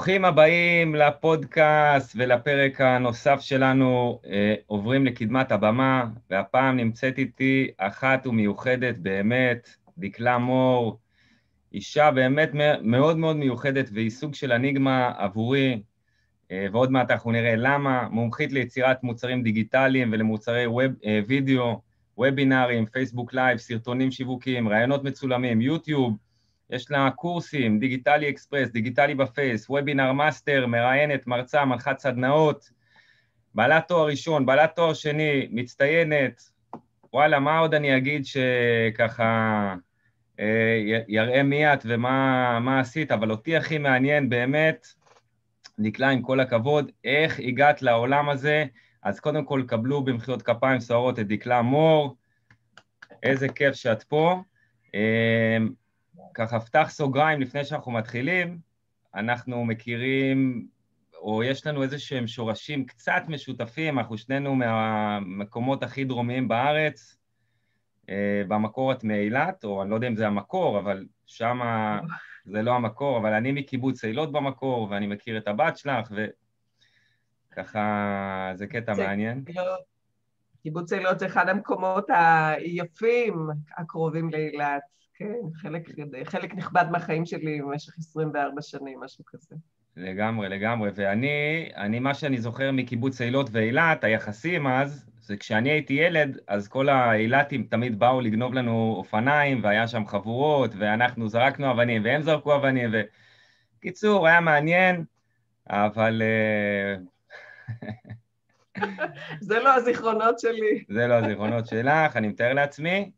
ברוכים הבאים לפודקאסט ולפרק הנוסף שלנו, אה, עוברים לקדמת הבמה, והפעם נמצאת איתי אחת ומיוחדת באמת, דקלה מור, אישה באמת מאוד מאוד מיוחדת והיא סוג של אניגמה עבורי, אה, ועוד מעט אנחנו נראה למה, מומחית ליצירת מוצרים דיגיטליים ולמוצרי web, אה, וידאו, וובינארים, פייסבוק live, סרטונים שיווקיים, ראיונות מצולמים, יוטיוב, יש לה קורסים, דיגיטלי אקספרס, דיגיטלי בפייס, webinar master, מראיינת, מרצה, מנחת סדנאות, בעלת תואר ראשון, בעלת תואר שני, מצטיינת, וואלה, מה עוד אני אגיד שככה אה, יראה מי את ומה עשית, אבל אותי הכי מעניין באמת, דקלה עם כל הכבוד, איך הגעת לעולם הזה, אז קודם כל קבלו במחיאות כפיים סוערות את דקלה מור, איזה כיף שאת פה. ככה פתח סוגריים לפני שאנחנו מתחילים, אנחנו מכירים, או יש לנו איזה שהם שורשים קצת משותפים, אנחנו שנינו מהמקומות הכי דרומיים בארץ, אה, במקור את מאילת, או אני לא יודע אם זה המקור, אבל שם זה לא המקור, אבל אני מקיבוץ אילות במקור, ואני מכיר את הבת שלך, וככה זה קטע זה מעניין. קיבוץ אילות זה אחד המקומות היפים הקרובים לאילת. כן, חלק, חלק נכבד מהחיים שלי במשך 24 שנים, משהו כזה. לגמרי, לגמרי. ואני, אני, מה שאני זוכר מקיבוץ אילות ואילת, היחסים אז, זה כשאני הייתי ילד, אז כל האילתים תמיד באו לגנוב לנו אופניים, והיה שם חבורות, ואנחנו זרקנו אבנים, והם זרקו אבנים, ו... קיצור, היה מעניין, אבל... אה, זה לא הזיכרונות שלי. זה לא הזיכרונות שלך, אני מתאר לעצמי.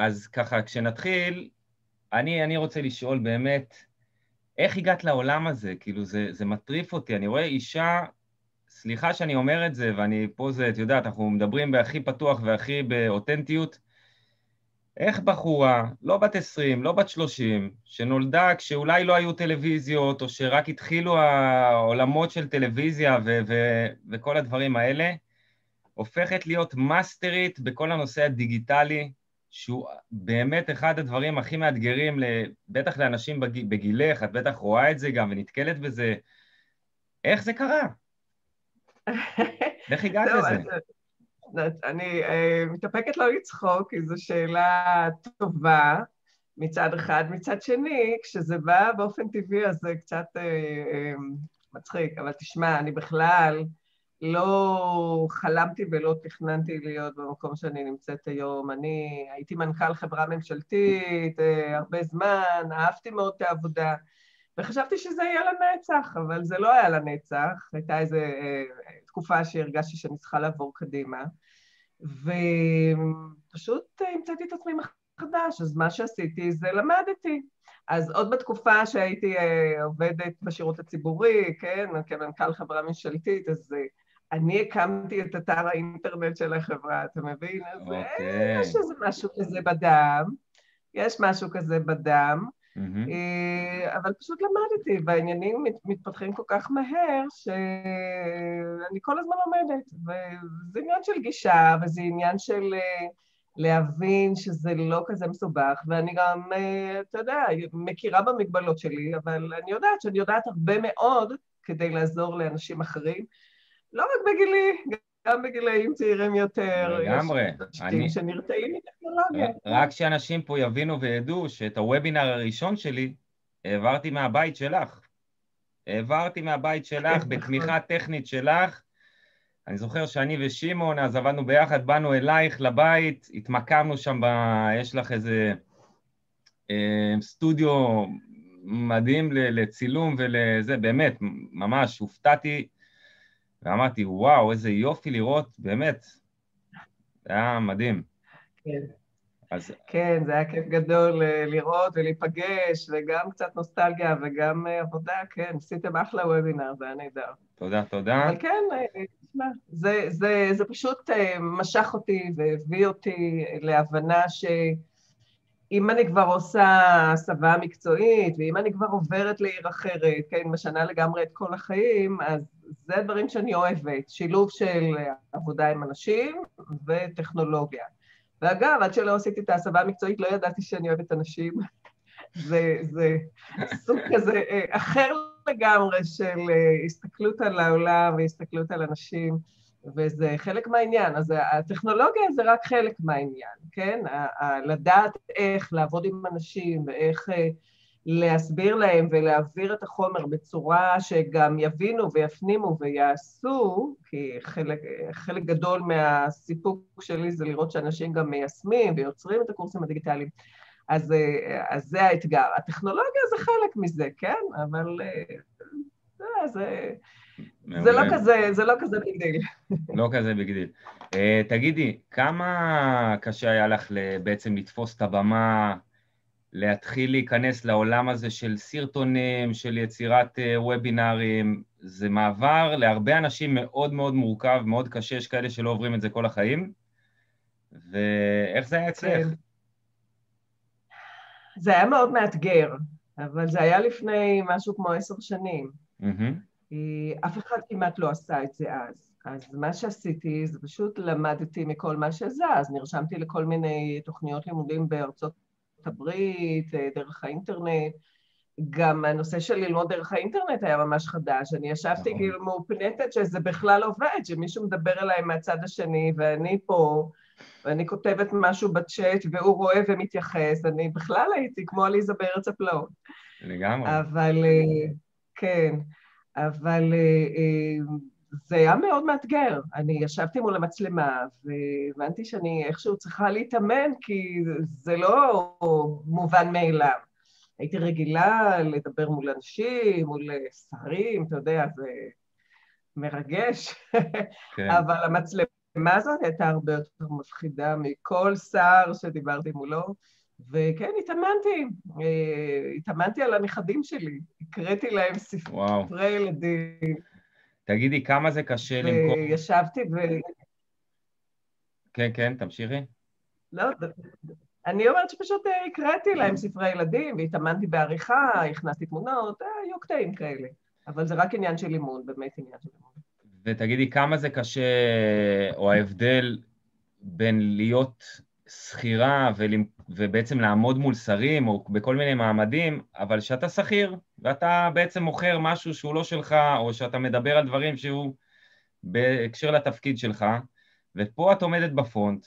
אז ככה, כשנתחיל, אני, אני רוצה לשאול באמת, איך הגעת לעולם הזה? כאילו, זה, זה מטריף אותי. אני רואה אישה, סליחה שאני אומר את זה, ואני פה זה, את יודעת, אנחנו מדברים בהכי פתוח והכי באותנטיות. איך בחורה, לא בת 20, לא בת 30, שנולדה כשאולי לא היו טלוויזיות, או שרק התחילו העולמות של טלוויזיה ו- ו- וכל הדברים האלה, הופכת להיות מאסטרית בכל הנושא הדיגיטלי, שהוא באמת אחד הדברים הכי מאתגרים, בטח לאנשים בגילך, את בטח רואה את זה גם ונתקלת בזה. איך זה קרה? איך הגעת לזה? אני אה, מתאפקת לא לצחוק, כי זו שאלה טובה מצד אחד. מצד שני, כשזה בא באופן טבעי, אז זה קצת אה, אה, מצחיק. אבל תשמע, אני בכלל... לא חלמתי ולא תכננתי להיות במקום שאני נמצאת היום. אני הייתי מנכ"ל חברה ממשלתית אה, הרבה זמן, אהבתי מאוד את העבודה, וחשבתי שזה יהיה לנצח, אבל זה לא היה לנצח. הייתה איזו אה, תקופה שהרגשתי שאני צריכה לעבור קדימה, ופשוט המצאתי את עצמי מחדש, אז מה שעשיתי זה למדתי. אז עוד בתקופה שהייתי אה, עובדת בשירות הציבורי, כן, כמנכ"ל חברה ממשלתית, אז אני הקמתי את אתר האינטרנט של החברה, אתה מבין? אז אוקיי. יש איזה משהו כזה בדם, יש משהו כזה בדם, mm-hmm. אבל פשוט למדתי, והעניינים מתפתחים כל כך מהר, שאני כל הזמן לומדת, וזה עניין של גישה, וזה עניין של אה, להבין שזה לא כזה מסובך, ואני גם, אה, אתה יודע, מכירה במגבלות שלי, אבל אני יודעת שאני יודעת הרבה מאוד כדי לעזור לאנשים אחרים. לא רק בגילי, גם בגילאים צעירים יותר. לגמרי. יש אנשים שנרתעים מטכנולוגיה. רק שאנשים פה יבינו וידעו שאת הוובינר הראשון שלי העברתי מהבית שלך. העברתי מהבית שלך נכון. בתמיכה טכנית שלך. אני זוכר שאני ושמעון, אז עבדנו ביחד, באנו אלייך לבית, התמקמנו שם ב... יש לך איזה אה, סטודיו מדהים לצילום ולזה, באמת, ממש, הופתעתי. ואמרתי, וואו, איזה יופי לראות, באמת, זה היה מדהים. כן. אז... כן, זה היה כיף גדול אה, לראות ולהיפגש, וגם קצת נוסטלגיה וגם אה, עבודה, כן, עשיתם אחלה וובינר, זה היה נהדר. תודה, תודה. אבל כן, אה, תשמע, זה, זה, זה פשוט משך אותי והביא אותי להבנה ש... אם אני כבר עושה הסבה מקצועית, ואם אני כבר עוברת לעיר אחרת, כן, משנה לגמרי את כל החיים, אז זה הדברים שאני אוהבת, שילוב של עבודה עם אנשים וטכנולוגיה. ואגב, עד שלא עשיתי את ההסבה המקצועית, לא ידעתי שאני אוהבת אנשים. זה, זה סוג כזה אה, אחר לגמרי של אה, הסתכלות על העולם והסתכלות על אנשים, וזה חלק מהעניין. אז הטכנולוגיה זה רק חלק מהעניין, כן? לדעת איך לעבוד עם אנשים ואיך אה, להסביר להם ולהעביר את החומר בצורה שגם יבינו ויפנימו ויעשו, כי חלק, חלק גדול מהסיפוק שלי זה לראות שאנשים גם מיישמים ויוצרים את הקורסים הדיגיטליים. אז, אז זה האתגר. הטכנולוגיה זה חלק מזה, כן? אבל זה, זה, זה לא כזה, זה לא כזה ביג דיל. לא כזה big deal. Uh, תגידי, כמה קשה היה לך בעצם לתפוס את הבמה, להתחיל להיכנס לעולם הזה של סרטונים, של יצירת uh, וובינארים? זה מעבר להרבה אנשים מאוד מאוד מורכב, מאוד קשה, יש כאלה שלא עוברים את זה כל החיים. ואיך זה היה אצלך? כן. זה היה מאוד מאתגר, אבל זה היה לפני משהו כמו עשר שנים. Mm-hmm. אף אחד כמעט לא עשה את זה אז. אז מה שעשיתי זה פשוט למדתי מכל מה שזז, נרשמתי לכל מיני תוכניות לימודים בארצות הברית, אה, דרך האינטרנט. גם הנושא של ללמוד דרך האינטרנט היה ממש חדש. אני ישבתי נכון. כאילו מאופנטת שזה בכלל עובד, שמישהו מדבר אליי מהצד השני, ואני פה ואני כותבת משהו בצ'אט והוא רואה ומתייחס, אני בכלל הייתי כמו עליזה בארץ הפלאות. לגמרי. אבל, אה, כן, אבל אה, אה, זה היה מאוד מאתגר. אני ישבתי מול המצלמה והבנתי שאני איכשהו צריכה להתאמן, כי זה לא מובן מאליו. הייתי רגילה לדבר מול אנשים, מול שרים, אתה יודע, זה מרגש, כן. אבל המצלמה... מה הזאת הייתה הרבה יותר מפחידה מכל שר שדיברתי מולו, וכן, התאמנתי, אה, התאמנתי על הנכדים שלי, הקראתי להם ספרי ילדים. תגידי, כמה זה קשה למכור? וישבתי ו... כן, כן, תמשיכי. לא, אני אומרת שפשוט אה, הקראתי להם ספרי ילדים, והתאמנתי בעריכה, הכנסתי תמונות, אה, היו קטעים כאלה. אבל זה רק עניין של לימוד, באמת עניין של לימוד. ותגידי, כמה זה קשה, או ההבדל בין להיות שכירה ובעצם לעמוד מול שרים, או בכל מיני מעמדים, אבל שאתה שכיר, ואתה בעצם מוכר משהו שהוא לא שלך, או שאתה מדבר על דברים שהוא בהקשר לתפקיד שלך, ופה את עומדת בפרונט,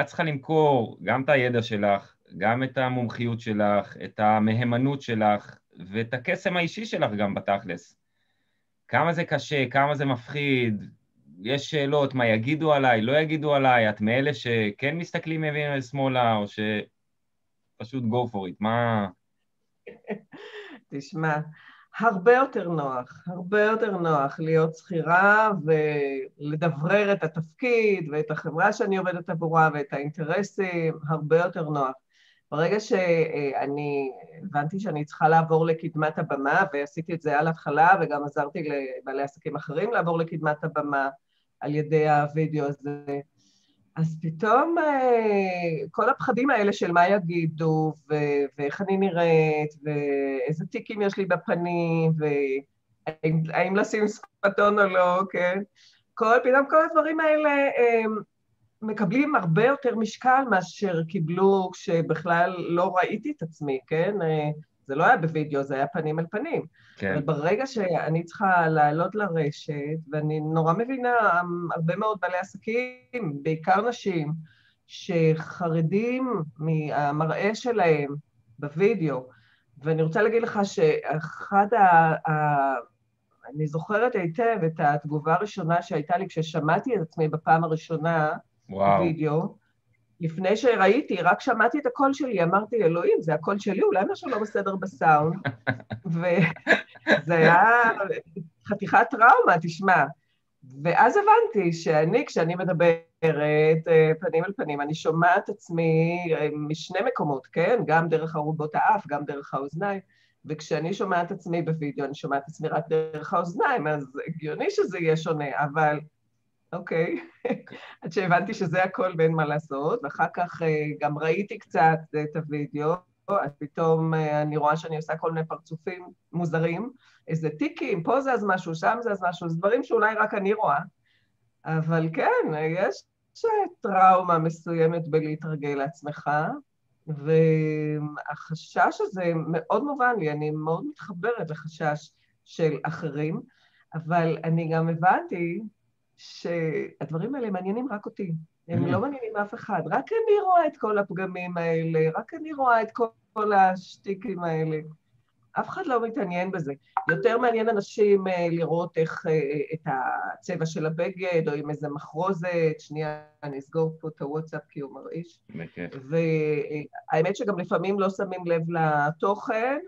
את צריכה למכור גם את הידע שלך, גם את המומחיות שלך, את המהימנות שלך, ואת הקסם האישי שלך גם בתכלס. כמה זה קשה, כמה זה מפחיד, יש שאלות, מה יגידו עליי, לא יגידו עליי, את מאלה שכן מסתכלים ימינה ושמאלה, או שפשוט go for it, מה... תשמע, הרבה יותר נוח, הרבה יותר נוח להיות שכירה ולדברר את התפקיד ואת החברה שאני עובדת עבורה ואת האינטרסים, הרבה יותר נוח. ברגע שאני הבנתי שאני צריכה לעבור לקדמת הבמה, ועשיתי את זה על התחלה, וגם עזרתי לבעלי עסקים אחרים לעבור לקדמת הבמה על ידי הווידאו הזה, אז פתאום אה, כל הפחדים האלה של מה יגידו, ו- ואיך אני נראית, ואיזה טיקים יש לי בפנים, והאם לשים ספטון או לא, כן? כל, פתאום כל הדברים האלה אה, מקבלים הרבה יותר משקל מאשר קיבלו כשבכלל לא ראיתי את עצמי, כן? זה לא היה בווידאו, זה היה פנים אל פנים. כן. אבל ברגע שאני צריכה לעלות לרשת, ואני נורא מבינה הרבה מאוד בעלי עסקים, בעיקר נשים, שחרדים מהמראה שלהם בווידאו, ואני רוצה להגיד לך שאחד ה... ה... אני זוכרת היטב את התגובה הראשונה שהייתה לי כששמעתי את עצמי בפעם הראשונה, וואו. וידאו. לפני שראיתי, רק שמעתי את הקול שלי, אמרתי, אלוהים, זה הקול שלי, אולי משהו לא בסדר בסאונד. וזה היה חתיכת טראומה, תשמע. ואז הבנתי שאני, כשאני מדברת אה, פנים אל פנים, אני שומעת עצמי אה, משני מקומות, כן? גם דרך ארובות האף, גם דרך האוזניים. וכשאני שומעת עצמי בווידאו, אני שומעת עצמי רק דרך האוזניים, אז הגיוני שזה יהיה שונה, אבל אוקיי, עד שהבנתי שזה הכל ואין מה לעשות, ואחר כך אה, גם ראיתי קצת את הוידאו, אז פתאום אה, אני רואה שאני עושה כל מיני פרצופים מוזרים, איזה טיקים, פה זה אז משהו, שם זה אז משהו, זה דברים שאולי רק אני רואה, אבל כן, יש טראומה מסוימת בלהתרגל לעצמך, והחשש הזה מאוד מובן לי, אני מאוד מתחברת לחשש של אחרים, אבל אני גם הבנתי שהדברים האלה מעניינים רק אותי. הם לא מעניינים אף אחד. רק אני רואה את כל הפגמים האלה, רק אני רואה את כל, השטיקים האלה. אף אחד לא מתעניין בזה. יותר מעניין אנשים אה, לראות איך אה, את הצבע של הבגד, או עם איזה מחרוזת, שנייה, אני אסגור פה את הוואטסאפ כי הוא מרעיש. והאמת שגם לפעמים לא שמים לב לתוכן,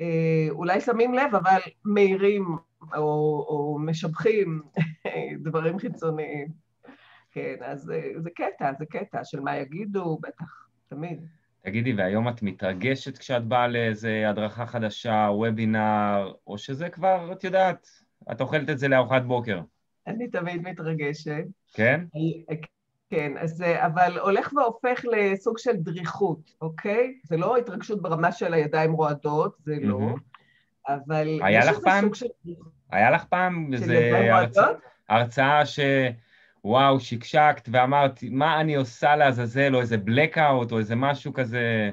אה, אולי שמים לב, אבל מעירים או, או משבחים דברים חיצוניים. כן, אז זה קטע, זה קטע של מה יגידו, בטח, תמיד. תגידי, והיום את מתרגשת כשאת באה לאיזה הדרכה חדשה, וובינר, או שזה כבר, את יודעת, את אוכלת את זה לארוחת בוקר? אני תמיד מתרגשת. כן? כן, אז, אבל הולך והופך לסוג של דריכות, אוקיי? זה לא התרגשות ברמה של הידיים רועדות, זה לא, אבל יש איזה סוג של. היה לך פעם איזה הרצאה, הרצאה ש... וואו, שקשקת ואמרת, מה אני עושה לעזאזל, או איזה blackout, או איזה משהו כזה...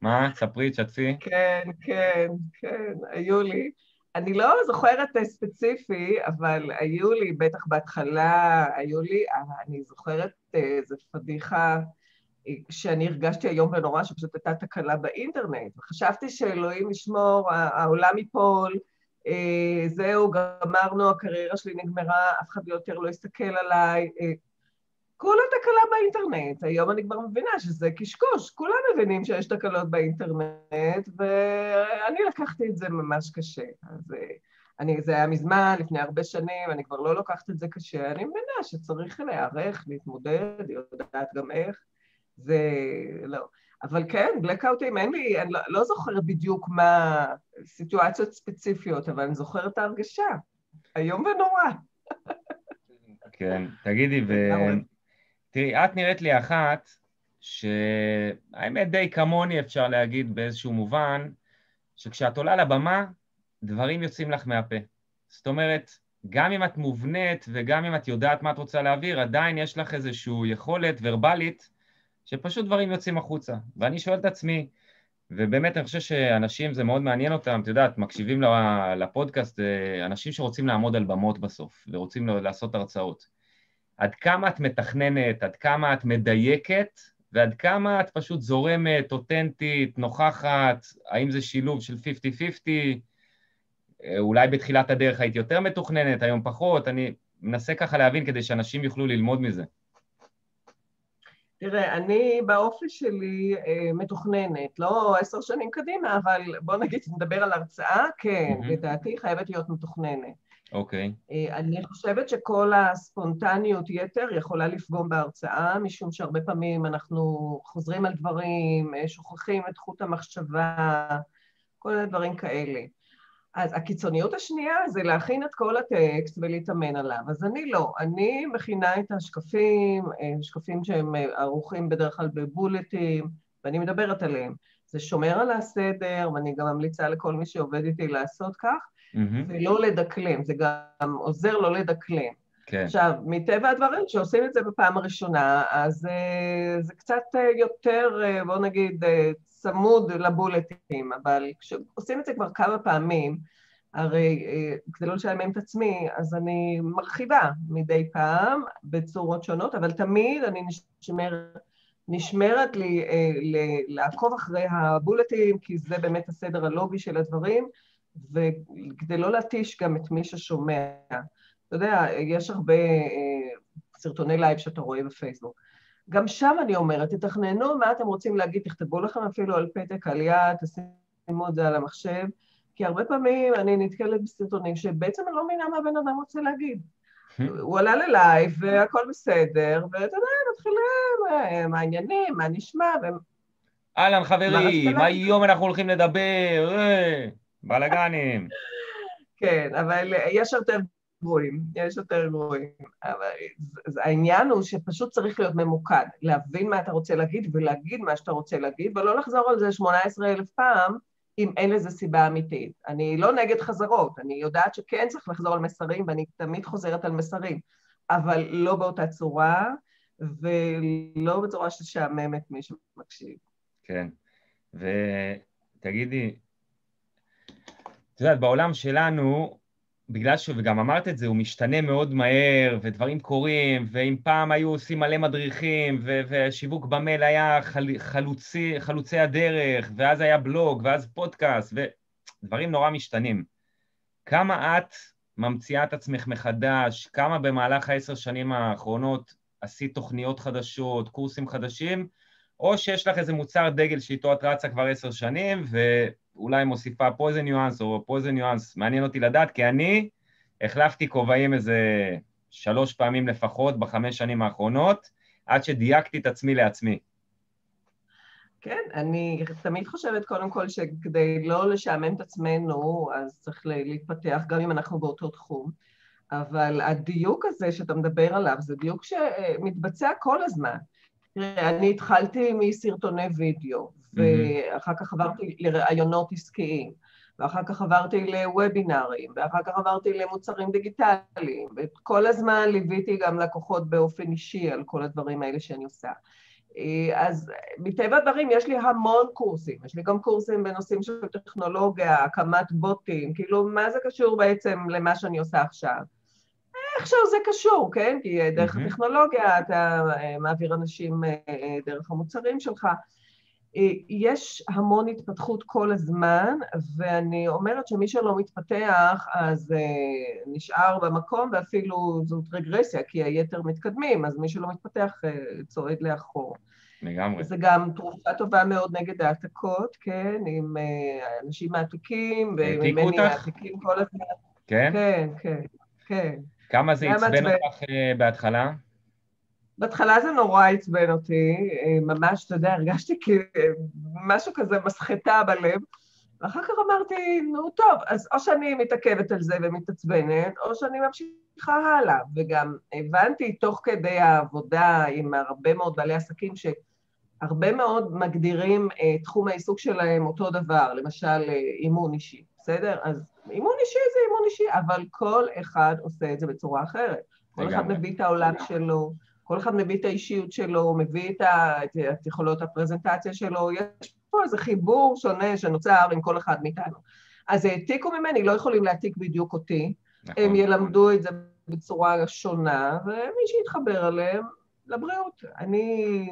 מה? ספרי, תשתפי. כן, כן, כן, היו לי. אני לא זוכרת ספציפי, אבל היו לי, בטח בהתחלה, היו לי, אני זוכרת איזו פדיחה שאני הרגשתי איום ונורא, שפשוט הייתה תקלה באינטרנט, וחשבתי שאלוהים ישמור, העולם ייפול, אה, זהו, גמרנו, הקריירה שלי נגמרה, אף אחד יותר לא יסתכל עליי. אה, כולה תקלה באינטרנט. היום אני כבר מבינה שזה קשקוש, כולם מבינים שיש תקלות באינטרנט, ואני לקחתי את זה ממש קשה. אז אה, אני, זה היה מזמן, לפני הרבה שנים, אני כבר לא לוקחת את זה קשה, אני מבינה שצריך להיערך, להתמודד, יודעת גם איך. זה לא. אבל כן, בלקאוטים, אין לי, אני לא, לא זוכרת בדיוק מה סיטואציות ספציפיות, אבל אני זוכרת את ההרגשה. איום ונורא. כן, תגידי, ו... תראי, את נראית לי אחת שהאמת די כמוני אפשר להגיד באיזשהו מובן, שכשאת עולה לבמה, דברים יוצאים לך מהפה. זאת אומרת, גם אם את מובנית וגם אם את יודעת מה את רוצה להעביר, עדיין יש לך איזושהי יכולת ורבלית שפשוט דברים יוצאים החוצה. ואני שואל את עצמי, ובאמת אני חושב שאנשים זה מאוד מעניין אותם, את יודעת, מקשיבים לפודקאסט, אה, אנשים שרוצים לעמוד על במות בסוף, ורוצים לעשות הרצאות. עד כמה את מתכננת, עד כמה את מדייקת, ועד כמה את פשוט זורמת, אותנטית, נוכחת, האם זה שילוב של 50-50, אה, אולי בתחילת הדרך היית יותר מתוכננת, היום פחות, אני מנסה ככה להבין כדי שאנשים יוכלו ללמוד מזה. תראה, אני באופי שלי אה, מתוכננת, לא עשר שנים קדימה, אבל בוא נגיד, נדבר על הרצאה, כן, mm-hmm. לדעתי חייבת להיות מתוכננת. אוקיי. Okay. אה, אני חושבת שכל הספונטניות יתר יכולה לפגום בהרצאה, משום שהרבה פעמים אנחנו חוזרים על דברים, אה, שוכחים את חוט המחשבה, כל מיני דברים כאלה. אז הקיצוניות השנייה זה להכין את כל הטקסט ולהתאמן עליו. אז אני לא, אני מכינה את השקפים, אה, שקפים שהם אה, ערוכים בדרך כלל בבולטים, ואני מדברת עליהם. זה שומר על הסדר, ואני גם ממליצה לכל מי שעובד איתי לעשות כך, mm-hmm. ולא לדקלם, זה גם עוזר לא לדקלם. כן. עכשיו, מטבע הדברים, כשעושים את זה בפעם הראשונה, אז uh, זה קצת uh, יותר, uh, בואו נגיד, צמוד לבולטים, אבל כשעושים את זה כבר כמה פעמים, הרי כדי לא לשלם את עצמי, אז אני מרחיבה מדי פעם בצורות שונות, אבל תמיד אני נשמר, נשמרת לי לעקוב אחרי הבולטים, כי זה באמת הסדר הלוגי של הדברים, וכדי לא להתיש גם את מי ששומע. אתה יודע, יש הרבה אה, סרטוני live שאתה רואה בפייסבוק. גם שם אני אומרת, תתכננו מה אתם רוצים להגיד, תכתבו לכם אפילו על פתק, על יד, תשימו את זה על המחשב, כי הרבה פעמים אני נתקלת בסרטונים שבעצם אני לא מבינה מה הבן אדם רוצה להגיד. הוא עלה ללייב והכל בסדר, ואתה יודע, מתחילים, אה, מה העניינים, מה נשמע, ו... אהלן חברים, היום אנחנו הולכים לדבר? אה, בלאגנים. כן, אבל יש יותר גרועים, יש יותר גרועים. אבל העניין הוא שפשוט צריך להיות ממוקד, להבין מה אתה רוצה להגיד ולהגיד מה שאתה רוצה להגיד, ולא לחזור על זה 18 אלף פעם, אם אין לזה סיבה אמיתית. אני לא נגד חזרות, אני יודעת שכן צריך לחזור על מסרים, ואני תמיד חוזרת על מסרים, אבל לא באותה צורה, ולא בצורה ששעממת מי שמקשיב. כן, ותגידי, את יודעת, בעולם שלנו, בגלל ש... וגם אמרת את זה, הוא משתנה מאוד מהר, ודברים קורים, ואם פעם היו עושים מלא מדריכים, ו... ושיווק במייל היה חל... חלוצי... חלוצי הדרך, ואז היה בלוג, ואז פודקאסט, ודברים נורא משתנים. כמה את ממציאה את עצמך מחדש, כמה במהלך העשר שנים האחרונות עשית תוכניות חדשות, קורסים חדשים, או שיש לך איזה מוצר דגל שאיתו את רצה כבר עשר שנים, ואולי מוסיפה פה איזה ניואנס או פה איזה ניואנס, מעניין אותי לדעת, כי אני החלפתי כובעים איזה שלוש פעמים לפחות בחמש שנים האחרונות, עד שדייקתי את עצמי לעצמי. כן, אני תמיד חושבת קודם כל שכדי לא לשעמם את עצמנו, אז צריך להתפתח, גם אם אנחנו באותו תחום. אבל הדיוק הזה שאתה מדבר עליו, זה דיוק שמתבצע כל הזמן. תראה, אני התחלתי מסרטוני וידאו, ואחר כך עברתי לראיונות עסקיים, ואחר כך עברתי לוובינארים, ואחר כך עברתי למוצרים דיגיטליים, וכל הזמן ליוויתי גם לקוחות באופן אישי על כל הדברים האלה שאני עושה. אז מטבע הדברים יש לי המון קורסים, יש לי גם קורסים בנושאים של טכנולוגיה, הקמת בוטים, כאילו מה זה קשור בעצם למה שאני עושה עכשיו? איכשהו זה קשור, כן? כי דרך mm-hmm. הטכנולוגיה אתה אה, מעביר אנשים אה, אה, דרך המוצרים שלך. יש המון התפתחות כל הזמן, ואני אומרת שמי שלא מתפתח אז נשאר במקום, ואפילו זאת רגרסיה, כי היתר מתקדמים, אז מי שלא מתפתח צועד לאחור. לגמרי. זה גם תרופה טובה מאוד נגד העתקות, כן? עם אנשים מעתיקים, וממני מעתיקים כל הזמן. כן? כן, כן, כן. כמה זה עצבן אותך אה, בהתחלה? בהתחלה זה נורא עצבן אותי, אה, ממש, אתה יודע, הרגשתי כמשהו כזה מסחטה בלב, ואחר כך אמרתי, נו טוב, אז או שאני מתעכבת על זה ומתעצבנת, או שאני ממשיכה הלאה, וגם הבנתי תוך כדי העבודה עם הרבה מאוד בעלי עסקים, שהרבה מאוד מגדירים אה, תחום העיסוק שלהם אותו דבר, למשל אימון אישי, בסדר? אז אימון אישי זה אימון אישי, אבל כל אחד עושה את זה בצורה אחרת. כל אחד מביא את העולם שלו, כל אחד מביא את האישיות שלו, מביא את, ה, את יכולות הפרזנטציה שלו, יש פה איזה חיבור שונה שנוצר עם כל אחד מאיתנו. אז העתיקו ממני, לא יכולים להעתיק בדיוק אותי, נכון. הם ילמדו את זה בצורה שונה, ומי שיתחבר אליהם, לבריאות. אני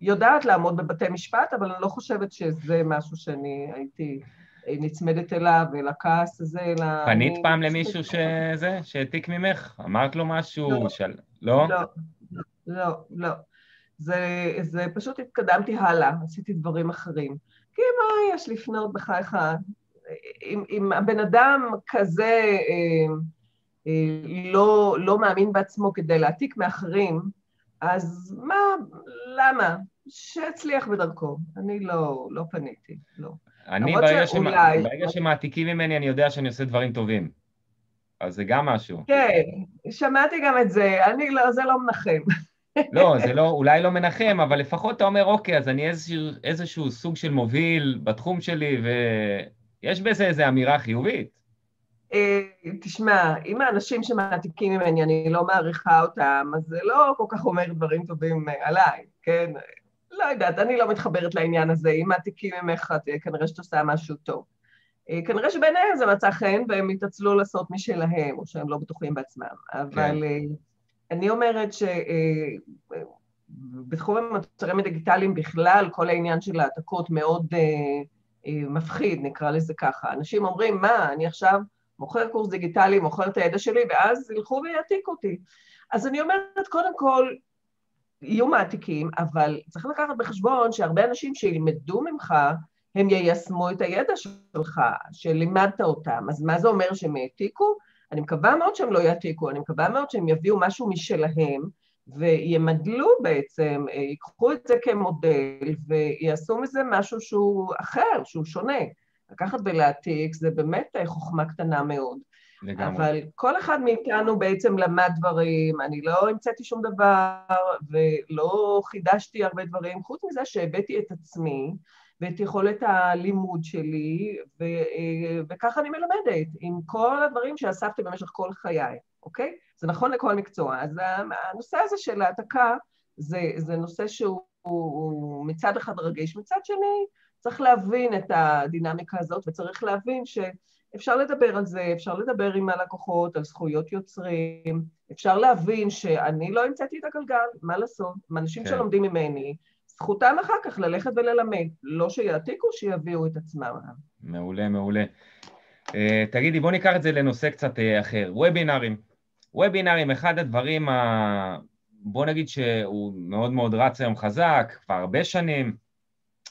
יודעת לעמוד בבתי משפט, אבל אני לא חושבת שזה משהו שאני הייתי... נצמדת אליו, ולכעס הזה, אלא... פנית אני... פעם למישהו שזה, שהעתיק ממך? אמרת לו משהו? לא. של... לא? לא, לא, לא. זה, זה פשוט התקדמתי הלאה, עשיתי דברים אחרים. כי מה יש לפנות בחייך? אם, אם הבן אדם כזה אה, אה, לא, לא מאמין בעצמו כדי להעתיק מאחרים, אז מה, למה? שיצליח בדרכו. אני לא, לא פניתי, לא. אני, ברגע, שאולי... ברגע שמעתיקים ממני, אני יודע שאני עושה דברים טובים. אז זה גם משהו. כן, שמעתי גם את זה, אני לא, זה לא מנחם. לא, זה לא, אולי לא מנחם, אבל לפחות אתה אומר, אוקיי, אז אני איזשהו, איזשהו סוג של מוביל בתחום שלי, ויש בזה איזו אמירה חיובית. אה, תשמע, אם האנשים שמעתיקים ממני, אני לא מעריכה אותם, אז זה לא כל כך אומר דברים טובים עליי, כן? לא יודעת, אני לא מתחברת לעניין הזה. אם מעתיקים ממך, כנראה שאת עושה משהו טוב. אה, כנראה שביניהם זה מצא חן והם התעצלו לעשות משלהם, או שהם לא בטוחים בעצמם. אבל כן. אה, אני אומרת שבתחום אה, המוצרים הדיגיטליים בכלל, כל העניין של העתקות מאוד מפחיד, נקרא לזה ככה. אנשים אומרים, מה, אני עכשיו מוכר קורס דיגיטלי, מוכר את הידע שלי, ואז ילכו ויעתיקו אותי. אז אני אומרת, קודם כל, יהיו מעתיקים, אבל צריך לקחת בחשבון שהרבה אנשים שילמדו ממך, הם יישמו את הידע שלך, שלימדת אותם. אז מה זה אומר שהם העתיקו? אני מקווה מאוד שהם לא יעתיקו, אני מקווה מאוד שהם יביאו משהו משלהם, וימדלו בעצם, ייקחו את זה כמודל, ויעשו מזה משהו שהוא אחר, שהוא שונה. לקחת ולהעתיק זה באמת חוכמה קטנה מאוד. לגמרי. אבל כל אחד מאיתנו בעצם למד דברים, אני לא המצאתי שום דבר ולא חידשתי הרבה דברים, חוץ מזה שהבאתי את עצמי ואת יכולת הלימוד שלי, ו, וככה אני מלמדת, עם כל הדברים שאספתי במשך כל חיי, אוקיי? זה נכון לכל מקצוע. אז הנושא הזה של העתקה זה, זה נושא שהוא מצד אחד רגיש, מצד שני צריך להבין את הדינמיקה הזאת וצריך להבין ש... אפשר לדבר על זה, אפשר לדבר עם הלקוחות על זכויות יוצרים, אפשר להבין שאני לא המצאתי את הגלגל, מה לעשות? אנשים כן. שלומדים ממני, זכותם אחר כך ללכת וללמד, לא שיעתיקו, שיביאו את עצמם. מעולה, מעולה. Uh, תגידי, בוא ניקח את זה לנושא קצת uh, אחר, וובינארים. וובינארים, אחד הדברים, ה... בוא נגיד שהוא מאוד מאוד רץ היום חזק, כבר הרבה שנים,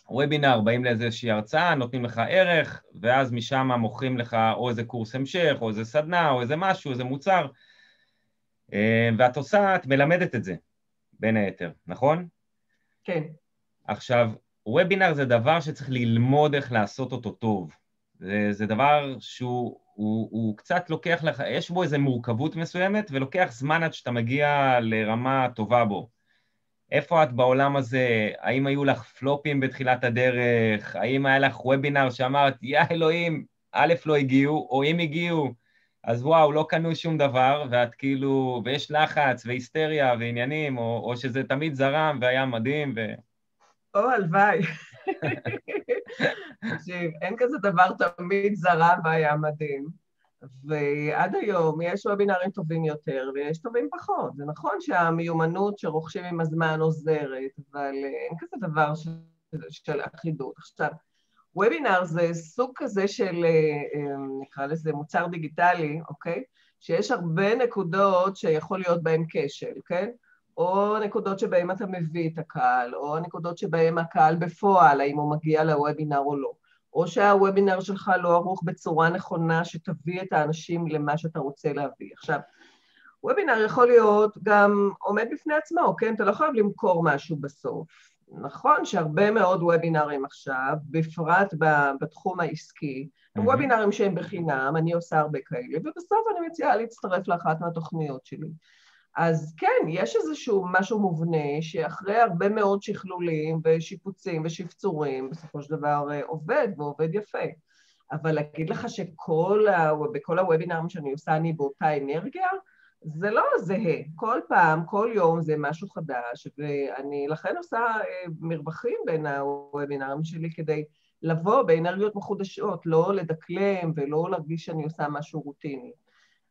וובינר, באים לאיזושהי הרצאה, נותנים לך ערך, ואז משם מוכרים לך או איזה קורס המשך, או איזה סדנה, או איזה משהו, איזה מוצר, אה, ואת עושה, את מלמדת את זה, בין היתר, נכון? כן. עכשיו, וובינר זה דבר שצריך ללמוד איך לעשות אותו טוב. זה, זה דבר שהוא הוא, הוא קצת לוקח לך, יש בו איזו מורכבות מסוימת, ולוקח זמן עד שאתה מגיע לרמה טובה בו. איפה את בעולם הזה? האם היו לך פלופים בתחילת הדרך? האם היה לך וובינר שאמרת, יא אלוהים, א', לא הגיעו, או אם הגיעו, אז וואו, לא קנו שום דבר, ואת כאילו, ויש לחץ והיסטריה ועניינים, או, או שזה תמיד זרם והיה מדהים ו... או, הלוואי. תקשיב, אין כזה דבר תמיד זרם והיה מדהים. ועד היום יש וובינרים טובים יותר ויש טובים פחות. זה נכון שהמיומנות שרוכשים עם הזמן עוזרת, אבל אין כזה דבר של, של אחידות. עכשיו, וובינר זה סוג כזה של, אה, נקרא לזה מוצר דיגיטלי, אוקיי? שיש הרבה נקודות שיכול להיות בהן כשל, כן? או נקודות שבהן אתה מביא את הקהל, או נקודות שבהן הקהל בפועל, האם הוא מגיע לוובינר או לא. או שהוובינר שלך לא ערוך בצורה נכונה שתביא את האנשים למה שאתה רוצה להביא. עכשיו, וובינר יכול להיות גם עומד בפני עצמו, כן? אתה לא חייב למכור משהו בסוף. נכון שהרבה מאוד וובינרים עכשיו, בפרט בתחום העסקי, הם mm-hmm. וובינרים שהם בחינם, אני עושה הרבה כאלה, ובסוף אני מציעה להצטרף לאחת מהתוכניות שלי. אז כן, יש איזשהו משהו מובנה שאחרי הרבה מאוד שכלולים ושיפוצים ושפצורים, בסופו של דבר אה, עובד ועובד יפה. אבל להגיד לך שכל ה... בכל הוובינרים שאני עושה אני באותה אנרגיה, זה לא זהה. כל פעם, כל יום זה משהו חדש, ואני לכן עושה אה, מרווחים בין הוובינרים שלי כדי לבוא באנרגיות מחודשות, לא לדקלם ולא להרגיש שאני עושה משהו רוטיני.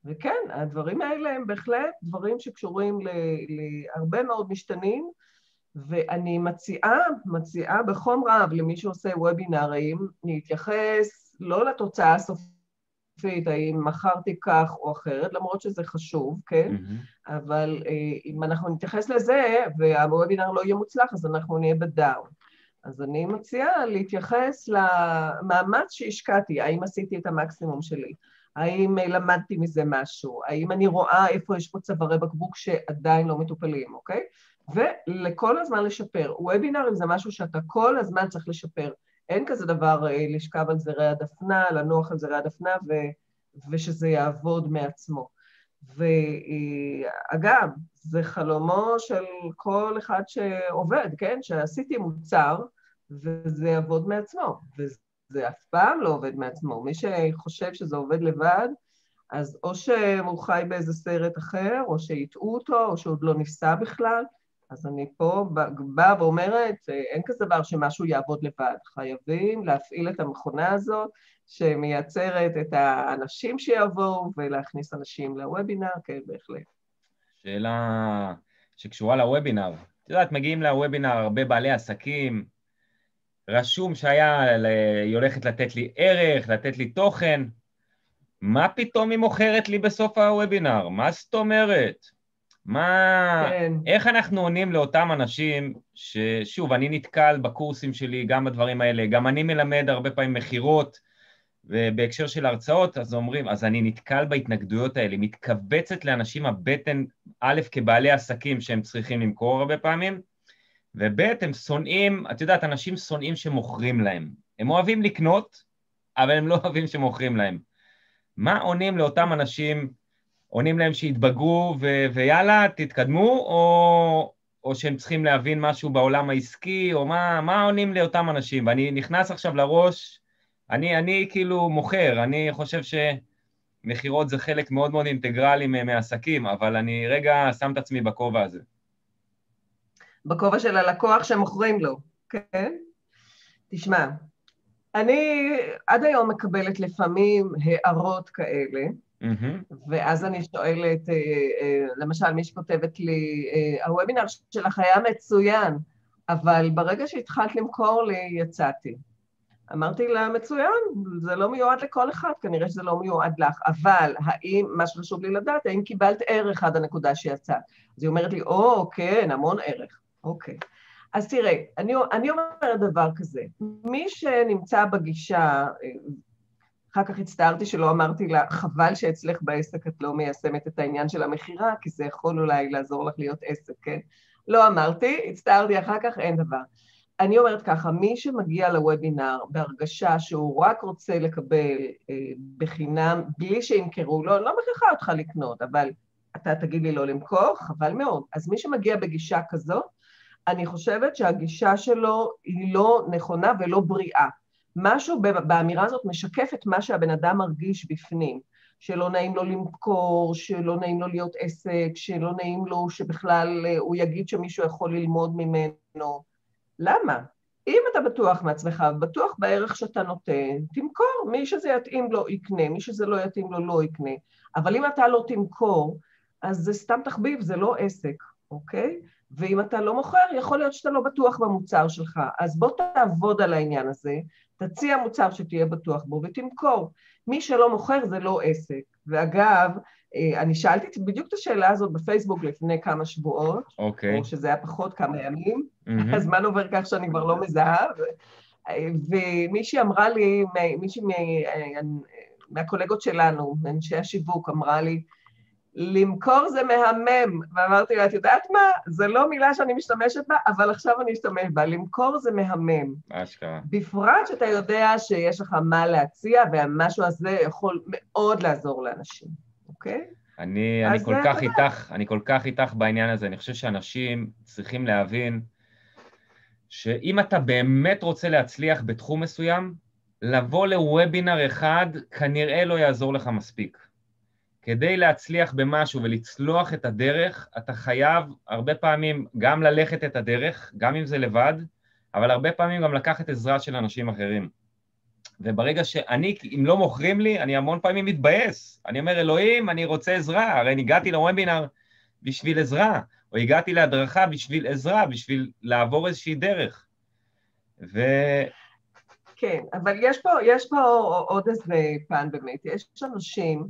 וכן, הדברים האלה הם בהחלט דברים שקשורים להרבה מאוד משתנים, ואני מציעה, מציעה בחום רב למי שעושה וובינארים, להתייחס לא לתוצאה הסופית, האם מכרתי כך או אחרת, למרות שזה חשוב, כן? Mm-hmm. אבל אה, אם אנחנו נתייחס לזה והוובינר לא יהיה מוצלח, אז אנחנו נהיה בדאון. אז אני מציעה להתייחס למאמץ שהשקעתי, האם עשיתי את המקסימום שלי. האם למדתי מזה משהו? האם אני רואה איפה יש פה צווארי בקבוק שעדיין לא מטופלים, אוקיי? ולכל הזמן לשפר. וובינארים זה משהו שאתה כל הזמן צריך לשפר. אין כזה דבר אה, לשכב על זרי הדפנה, לנוח על זרי הדפנה ו, ושזה יעבוד מעצמו. ואגב, זה חלומו של כל אחד שעובד, כן? שעשיתי מוצר וזה יעבוד מעצמו. וזה זה אף פעם לא עובד מעצמו. מי שחושב שזה עובד לבד, אז או שהוא חי באיזה סרט אחר, או שהטעו אותו, או שעוד לא ניסה בכלל. אז אני פה באה ואומרת, אין כזה דבר שמשהו יעבוד לבד. חייבים להפעיל את המכונה הזאת, שמייצרת את האנשים שיבואו, ולהכניס אנשים לוובינר, כן, בהחלט. שאלה שקשורה לוובינר. את יודעת, מגיעים לוובינר הרבה בעלי עסקים, רשום שהיה, היא הולכת לתת לי ערך, לתת לי תוכן. מה פתאום היא מוכרת לי בסוף הוובינר? מה זאת אומרת? מה... כן. איך אנחנו עונים לאותם אנשים ששוב, אני נתקל בקורסים שלי גם בדברים האלה, גם אני מלמד הרבה פעמים מכירות, ובהקשר של הרצאות, אז אומרים, אז אני נתקל בהתנגדויות האלה, מתכווצת לאנשים הבטן, א', כבעלי עסקים שהם צריכים למכור הרבה פעמים, וב' הם שונאים, את יודעת, אנשים שונאים שמוכרים להם. הם אוהבים לקנות, אבל הם לא אוהבים שמוכרים להם. מה עונים לאותם אנשים, עונים להם שיתבגרו ו- ויאללה, תתקדמו, או, או שהם צריכים להבין משהו בעולם העסקי, או מה, מה עונים לאותם אנשים? ואני נכנס עכשיו לראש, אני, אני כאילו מוכר, אני חושב שמכירות זה חלק מאוד מאוד אינטגרלי מעסקים, אבל אני רגע שם את עצמי בכובע הזה. בכובע של הלקוח שמוכרים לו, כן? תשמע, אני עד היום מקבלת לפעמים הערות כאלה, mm-hmm. ואז אני שואלת, אה, אה, למשל, מי שכותבת לי, אה, הוובינר שלך היה מצוין, אבל ברגע שהתחלת למכור לי, יצאתי. אמרתי לה, מצוין, זה לא מיועד לכל אחד, כנראה שזה לא מיועד לך, אבל האם, מה שחשוב לי לדעת, האם קיבלת ערך עד הנקודה שיצאת? אז היא אומרת לי, או, כן, המון ערך. אוקיי. אז תראה, אני, אני אומרת דבר כזה, מי שנמצא בגישה, אחר כך הצטערתי שלא אמרתי לה, חבל שאצלך בעסק את לא מיישמת את העניין של המכירה, כי זה יכול אולי לעזור לך להיות עסק, כן? לא אמרתי, הצטערתי אחר כך, אין דבר. אני אומרת ככה, מי שמגיע לוובינר בהרגשה שהוא רק רוצה לקבל אה, בחינם, בלי שימכרו לו, אני לא מכריחה אותך לקנות, אבל אתה תגיד לי לא למכור, חבל מאוד. אז מי שמגיע בגישה כזאת, אני חושבת שהגישה שלו היא לא נכונה ולא בריאה. משהו באמירה הזאת משקף את מה שהבן אדם מרגיש בפנים, שלא נעים לו למכור, שלא נעים לו להיות עסק, שלא נעים לו שבכלל אה, הוא יגיד שמישהו יכול ללמוד ממנו. למה? אם אתה בטוח מעצמך ובטוח בערך שאתה נותן, תמכור, מי שזה יתאים לו יקנה, מי שזה לא יתאים לו לא יקנה. אבל אם אתה לא תמכור, אז זה סתם תחביב, זה לא עסק, אוקיי? ואם אתה לא מוכר, יכול להיות שאתה לא בטוח במוצר שלך. אז בוא תעבוד על העניין הזה, תציע מוצר שתהיה בטוח בו ותמכור. מי שלא מוכר זה לא עסק. ואגב, אה, אני שאלתי בדיוק את השאלה הזאת בפייסבוק לפני כמה שבועות, okay. אוקיי. או שזה היה פחות כמה ימים, mm-hmm. הזמן עובר כך שאני כבר לא מזהה, ומישהי אמרה לי, מישהי אה, מהקולגות שלנו, מאנשי השיווק, אמרה לי, למכור זה מהמם. ואמרתי לה, את יודעת מה? זה לא מילה שאני משתמשת בה, אבל עכשיו אני אשתמש בה. למכור זה מהמם. אשכרה. בפרט שאתה יודע שיש לך מה להציע, והמשהו הזה יכול מאוד לעזור לאנשים, אוקיי? אני, אני כל כך איתך, אני כל כך איתך בעניין הזה. אני חושב שאנשים צריכים להבין שאם אתה באמת רוצה להצליח בתחום מסוים, לבוא לוובינר אחד כנראה לא יעזור לך מספיק. כדי להצליח במשהו ולצלוח את הדרך, אתה חייב הרבה פעמים גם ללכת את הדרך, גם אם זה לבד, אבל הרבה פעמים גם לקחת עזרה של אנשים אחרים. וברגע שאני, אם לא מוכרים לי, אני המון פעמים מתבאס. אני אומר, אלוהים, אני רוצה עזרה, הרי אני הגעתי לוובינר בשביל עזרה, או הגעתי להדרכה בשביל עזרה, בשביל לעבור איזושהי דרך. ו... כן, אבל יש פה, יש פה עוד איזה פן באמת. יש אנשים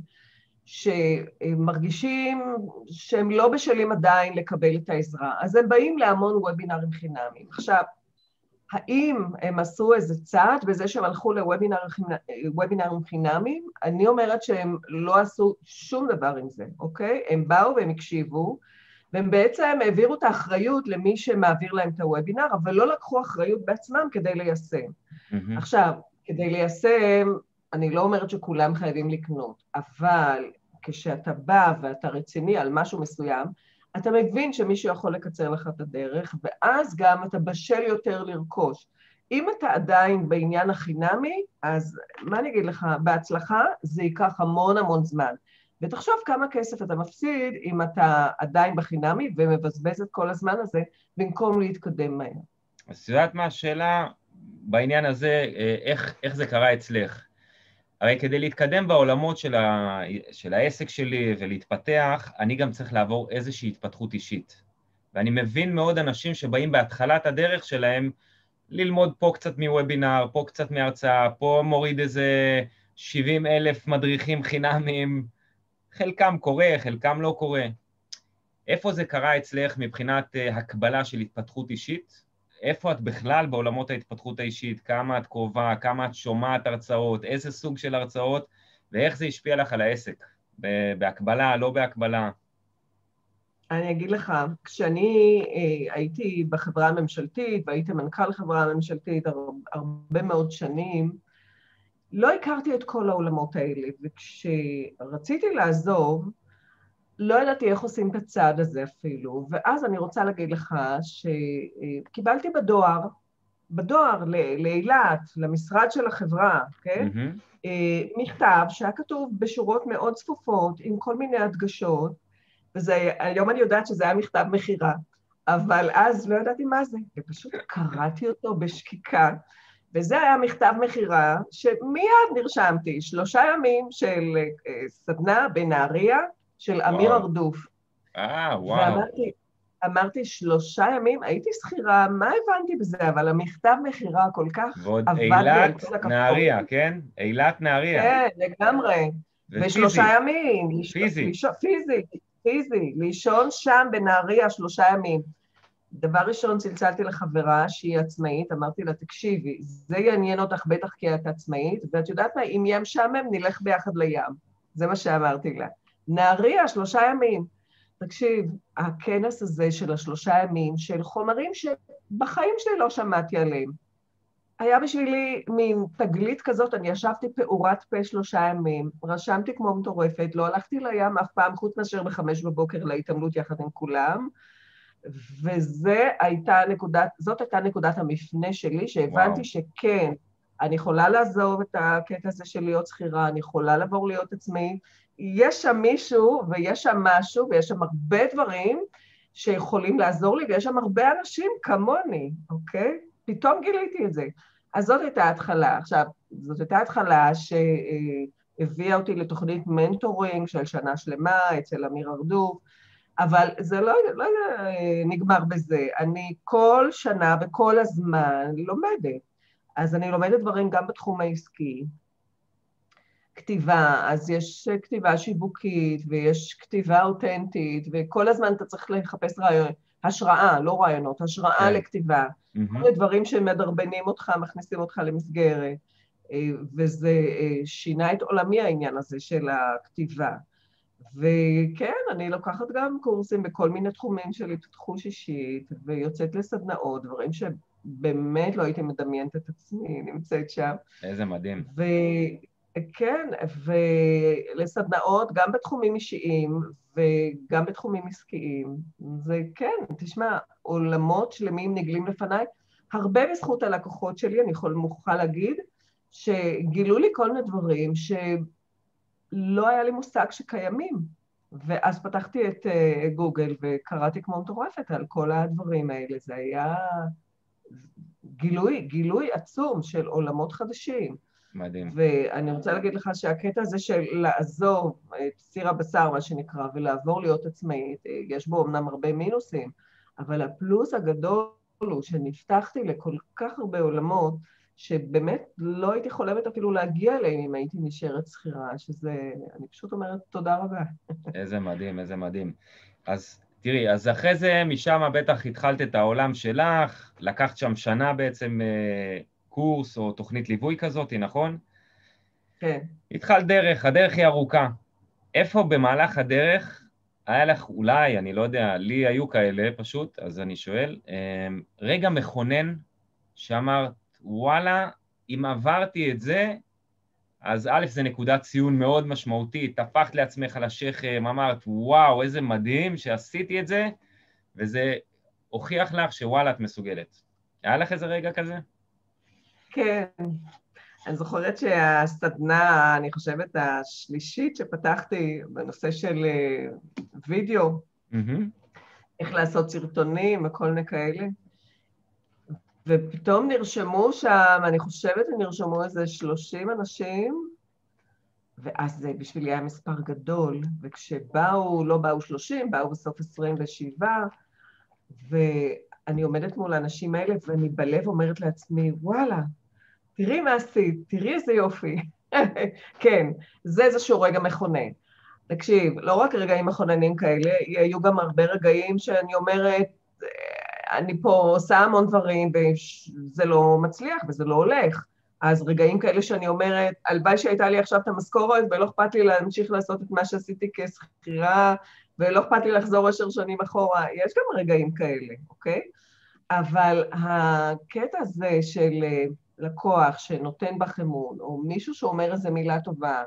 שמרגישים שהם לא בשלים עדיין לקבל את העזרה, אז הם באים להמון וובינרים חינמיים. עכשיו, האם הם עשו איזה צעד בזה שהם הלכו לוובינרים חינמיים? אני אומרת שהם לא עשו שום דבר עם זה, אוקיי? הם באו והם הקשיבו, והם בעצם העבירו את האחריות למי שמעביר להם את הוובינר, אבל לא לקחו אחריות בעצמם כדי ליישם. Mm-hmm. עכשיו, כדי ליישם, אני לא אומרת שכולם חייבים לקנות, אבל כשאתה בא ואתה רציני על משהו מסוים, אתה מבין שמישהו יכול לקצר לך את הדרך, ואז גם אתה בשל יותר לרכוש. אם אתה עדיין בעניין החינמי, אז מה אני אגיד לך, בהצלחה זה ייקח המון המון זמן. ותחשוב כמה כסף אתה מפסיד אם אתה עדיין בחינמי ומבזבז את כל הזמן הזה במקום להתקדם מהר. אז את יודעת מה השאלה בעניין הזה, אה, איך, איך זה קרה אצלך? הרי כדי להתקדם בעולמות של, ה... של העסק שלי ולהתפתח, אני גם צריך לעבור איזושהי התפתחות אישית. ואני מבין מאוד אנשים שבאים בהתחלת הדרך שלהם ללמוד פה קצת מוובינר, פה קצת מהרצאה, פה מוריד איזה 70 אלף מדריכים חינמים, חלקם קורה, חלקם לא קורה. איפה זה קרה אצלך מבחינת אה, הקבלה של התפתחות אישית? איפה את בכלל בעולמות ההתפתחות האישית, כמה את קרובה, כמה את שומעת הרצאות, איזה סוג של הרצאות, ואיך זה השפיע לך על העסק, בהקבלה, לא בהקבלה. אני אגיד לך, כשאני אה, הייתי בחברה הממשלתית, והייתי מנכ"ל חברה הממשלתית הרבה מאוד שנים, לא הכרתי את כל העולמות האלה, וכשרציתי לעזוב, לא ידעתי איך עושים את הצעד הזה אפילו, ואז אני רוצה להגיד לך שקיבלתי בדואר, בדואר לאילת, למשרד של החברה, כן? Mm-hmm. מכתב שהיה כתוב בשורות מאוד צפופות עם כל מיני הדגשות, והיום אני יודעת שזה היה מכתב מכירה, אבל אז לא ידעתי מה זה, ופשוט קראתי אותו בשקיקה, וזה היה מכתב מכירה שמיד נרשמתי, שלושה ימים של אה, סדנה בנהריה של אמיר ארדוף. אה, וואו. ואמרתי, אמרתי שלושה ימים, הייתי שכירה, מה הבנתי בזה? אבל המכתב מכירה כל כך ועוד אילת נהריה, כן? אילת נהריה. כן, לגמרי. ושלושה ימים. פיזי. פיזי, פיזי. לישון שם בנהריה שלושה ימים. דבר ראשון, צלצלתי לחברה שהיא עצמאית, אמרתי לה, תקשיבי, זה יעניין אותך בטח כי את עצמאית, ואת יודעת מה, אם יהיה משעמם, נלך ביחד לים. זה מה שאמרתי לה. נהריה, שלושה ימים. תקשיב, הכנס הזה של השלושה ימים, של חומרים שבחיים שלי לא שמעתי עליהם, היה בשבילי מין תגלית כזאת, אני ישבתי פעורת פה שלושה ימים, רשמתי כמו מטורפת, לא הלכתי לים אף פעם, חוץ מאשר בחמש בבוקר להתעמלות יחד עם כולם, וזאת הייתה נקודת, הייתה נקודת המפנה שלי, שהבנתי וואו. שכן, אני יכולה לעזוב את הקטע הזה של להיות שכירה, אני יכולה לעבור להיות עצמאית, יש שם מישהו ויש שם משהו ויש שם הרבה דברים שיכולים לעזור לי, ויש שם הרבה אנשים כמוני, אוקיי? פתאום גיליתי את זה. אז זאת הייתה ההתחלה. עכשיו, זאת הייתה התחלה שהביאה אותי לתוכנית מנטורינג של שנה שלמה אצל אמיר ארדוף, אבל זה לא, לא נגמר בזה. אני כל שנה וכל הזמן לומדת. אז אני לומדת דברים גם בתחום העסקי, כתיבה, אז יש כתיבה שיווקית ויש כתיבה אותנטית, וכל הזמן אתה צריך לחפש רעיון, השראה, לא רעיונות, השראה כן. לכתיבה. Mm-hmm. כל מיני דברים שמדרבנים אותך, מכניסים אותך למסגרת, אה, וזה אה, שינה את עולמי העניין הזה של הכתיבה. וכן, אני לוקחת גם קורסים בכל מיני תחומים של התפתחות אישית, ויוצאת לסדנאות, דברים שבאמת לא הייתי מדמיינת את עצמי נמצאת שם. איזה מדהים. כן, ולסדנאות גם בתחומים אישיים וגם בתחומים עסקיים. זה כן, תשמע, עולמות שלמים נגלים לפניי, הרבה בזכות הלקוחות שלי, אני יכול, מוכרחה להגיד, שגילו לי כל מיני דברים שלא היה לי מושג שקיימים. ואז פתחתי את uh, גוגל וקראתי כמו מטורפת על כל הדברים האלה. זה היה גילוי, גילוי עצום של עולמות חדשים. מדהים. ואני רוצה להגיד לך שהקטע הזה של לעזוב את סיר הבשר, מה שנקרא, ולעבור להיות עצמאית, יש בו אמנם הרבה מינוסים, אבל הפלוס הגדול הוא שנפתחתי לכל כך הרבה עולמות, שבאמת לא הייתי חולמת אפילו להגיע אליהם אם הייתי נשארת שכירה, שזה, אני פשוט אומרת תודה רבה. איזה מדהים, איזה מדהים. אז תראי, אז אחרי זה, משם בטח התחלת את העולם שלך, לקחת שם שנה בעצם אה, קורס או תוכנית ליווי כזאת, נכון? כן. התחלת דרך, הדרך היא ארוכה. איפה במהלך הדרך היה לך אולי, אני לא יודע, לי היו כאלה פשוט, אז אני שואל, אמ, רגע מכונן שאמרת, וואלה, אם עברתי את זה, אז א', זה נקודת ציון מאוד משמעותית, טפחת לעצמך על השכם, אמרת, וואו, איזה מדהים שעשיתי את זה, וזה הוכיח לך שוואלה, את מסוגלת. היה לך איזה רגע כזה? כן. אני זוכרת שהסדנה, אני חושבת, השלישית שפתחתי בנושא של אה, וידאו, mm-hmm. איך לעשות סרטונים וכל מיני כאלה, ופתאום נרשמו שם, אני חושבת שנרשמו איזה 30 אנשים, ואז זה בשבילי היה מספר גדול, וכשבאו, לא באו 30, באו בסוף 27, ואני עומדת מול האנשים האלה ואני בלב אומרת לעצמי, וואלה, תראי מה עשית, תראי איזה יופי. כן, זה איזשהו רגע מכונן. תקשיב, לא רק רגעים מכוננים כאלה, היו גם הרבה רגעים שאני אומרת, אני פה עושה המון דברים וזה לא מצליח וזה לא הולך. אז רגעים כאלה שאני אומרת, הלוואי שהייתה לי עכשיו את המשכורת ולא אכפת לי להמשיך לעשות את מה שעשיתי כשכירה ולא אכפת לי לחזור עשר שנים אחורה, יש גם רגעים כאלה, אוקיי? אבל הקטע הזה של לקוח שנותן בך אמון, או מישהו שאומר איזה מילה טובה,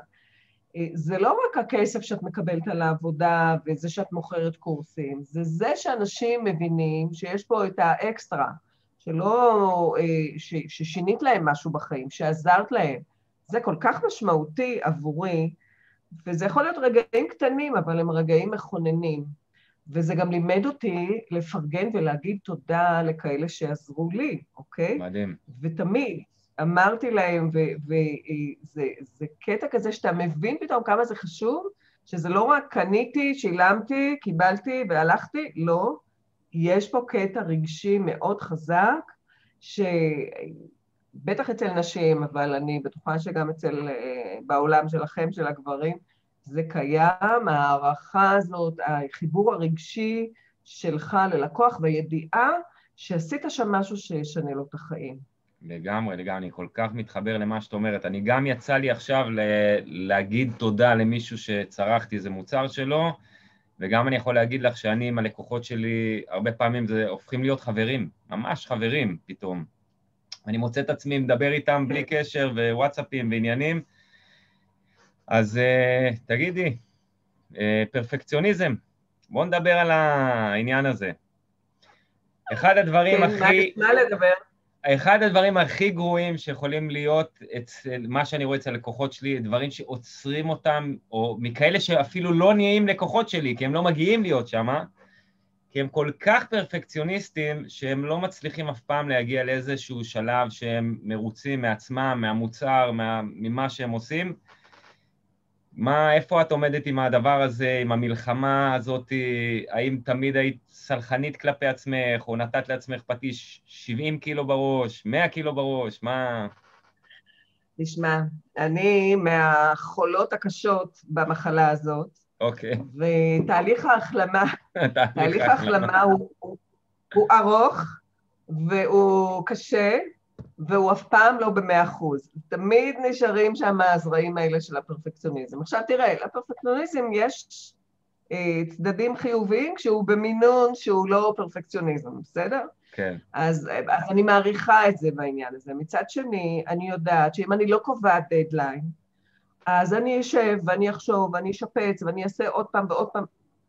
אה, זה לא רק הכסף שאת מקבלת על העבודה וזה שאת מוכרת קורסים, זה זה שאנשים מבינים שיש פה את האקסטרה, שלא, אה, ש, ששינית להם משהו בחיים, שעזרת להם. זה כל כך משמעותי עבורי, וזה יכול להיות רגעים קטנים, אבל הם רגעים מכוננים. וזה גם לימד אותי לפרגן ולהגיד תודה לכאלה שעזרו לי, אוקיי? מדהים. ותמיד, אמרתי להם, וזה קטע כזה שאתה מבין פתאום כמה זה חשוב, שזה לא רק קניתי, שילמתי, קיבלתי והלכתי, לא. יש פה קטע רגשי מאוד חזק, שבטח אצל נשים, אבל אני בטוחה שגם אצל, אה, בעולם שלכם, של הגברים, זה קיים, ההערכה הזאת, החיבור הרגשי שלך ללקוח והידיעה שעשית שם משהו שישנה לו את החיים. לגמרי, לגמרי, אני כל כך מתחבר למה שאת אומרת. אני גם יצא לי עכשיו להגיד תודה למישהו שצרכתי איזה מוצר שלו, וגם אני יכול להגיד לך שאני עם הלקוחות שלי, הרבה פעמים זה הופכים להיות חברים, ממש חברים פתאום. אני מוצא את עצמי מדבר איתם בלי קשר ווואטסאפים ועניינים. אז uh, תגידי, uh, פרפקציוניזם, בואו נדבר על העניין הזה. אחד הדברים כן, הכי... מה לדבר? אחד הדברים הכי גרועים שיכולים להיות אצל מה שאני רואה אצל הלקוחות שלי, דברים שעוצרים אותם, או מכאלה שאפילו לא נהיים לקוחות שלי, כי הם לא מגיעים להיות שם, כי הם כל כך פרפקציוניסטים, שהם לא מצליחים אף פעם להגיע לאיזשהו שלב שהם מרוצים מעצמם, מהמוצר, מה, ממה שהם עושים, מה, איפה את עומדת עם הדבר הזה, עם המלחמה הזאת? האם תמיד היית סלחנית כלפי עצמך, או נתת לעצמך פטיש 70 קילו בראש, 100 קילו בראש, מה... תשמע, אני מהחולות הקשות במחלה הזאת. אוקיי. ותהליך ההחלמה, תהליך ההחלמה הוא, הוא, הוא ארוך והוא קשה, והוא אף פעם לא במאה אחוז. תמיד נשארים שם הזרעים האלה של הפרפקציוניזם. עכשיו תראה, לפרפקציוניזם יש אה, צדדים חיוביים כשהוא במינון שהוא לא פרפקציוניזם, בסדר? כן. אז, אז אני מעריכה את זה בעניין הזה. מצד שני, אני יודעת שאם אני לא קובעת דדליין, אז אני אשב ואני אחשוב ואני אשפץ ואני אעשה עוד פעם ועוד פעם,